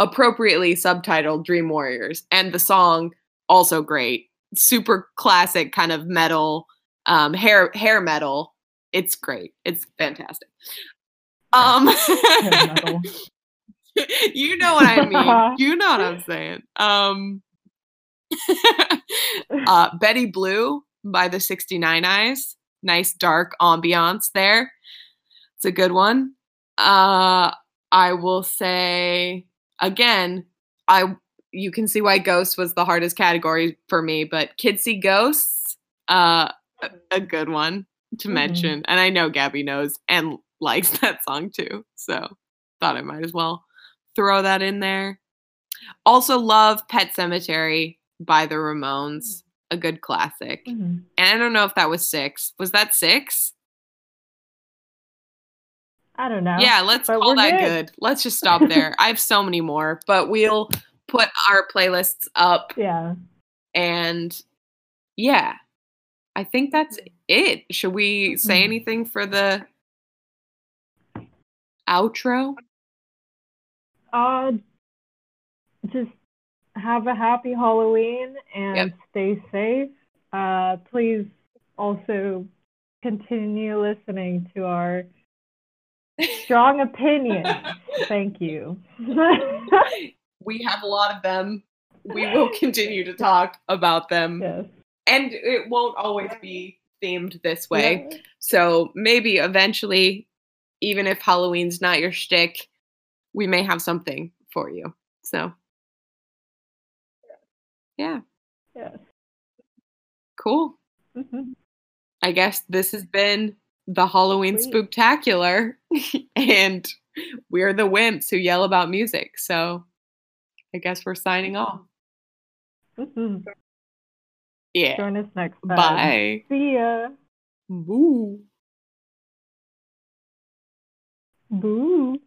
appropriately subtitled Dream Warriors. And the song also great. Super classic kind of metal, um, hair hair metal. It's great. It's fantastic. Um you know what I mean. You know what I'm saying. Um uh Betty Blue by the 69 Eyes. Nice dark ambiance there. It's a good one. Uh I will say again, I you can see why ghosts was the hardest category for me, but kids see ghosts, uh a, a good one to
Mhm.
mention. And I know Gabby knows and likes that song too. So thought I might as well throw that in there. Also love Pet Sematary by the Ramones, a good classic.
Mhm.
And I don't know if that was six. Was that six?
I don't know.
Yeah, let's
but
call that
good.
good. Let's just stop there. I have so many more, but we'll put our playlists up
Yeah.
and yeah. I think that's it. Should we say
Mhm.
anything for the outro?
Uh, just have a happy Halloween and
Yep.
stay safe. Uh, please also continue listening to our strong opinion. Thank you.
we have a lot of them. We will continue to talk about them.
yes.
And it won't always be themed this way.
Yeah.
So maybe eventually, even if Halloween's not your shtick, we may have something for you. So, yeah,
Yes.
cool.
Mhm.
I guess this has been the Halloween
Sweet.
spooktacular, and we're the wimps who yell about music. So, I guess we're signing off.
Mhm.
Yeah.
Join us next time.
Bye.
See ya.
Boo.
Boo.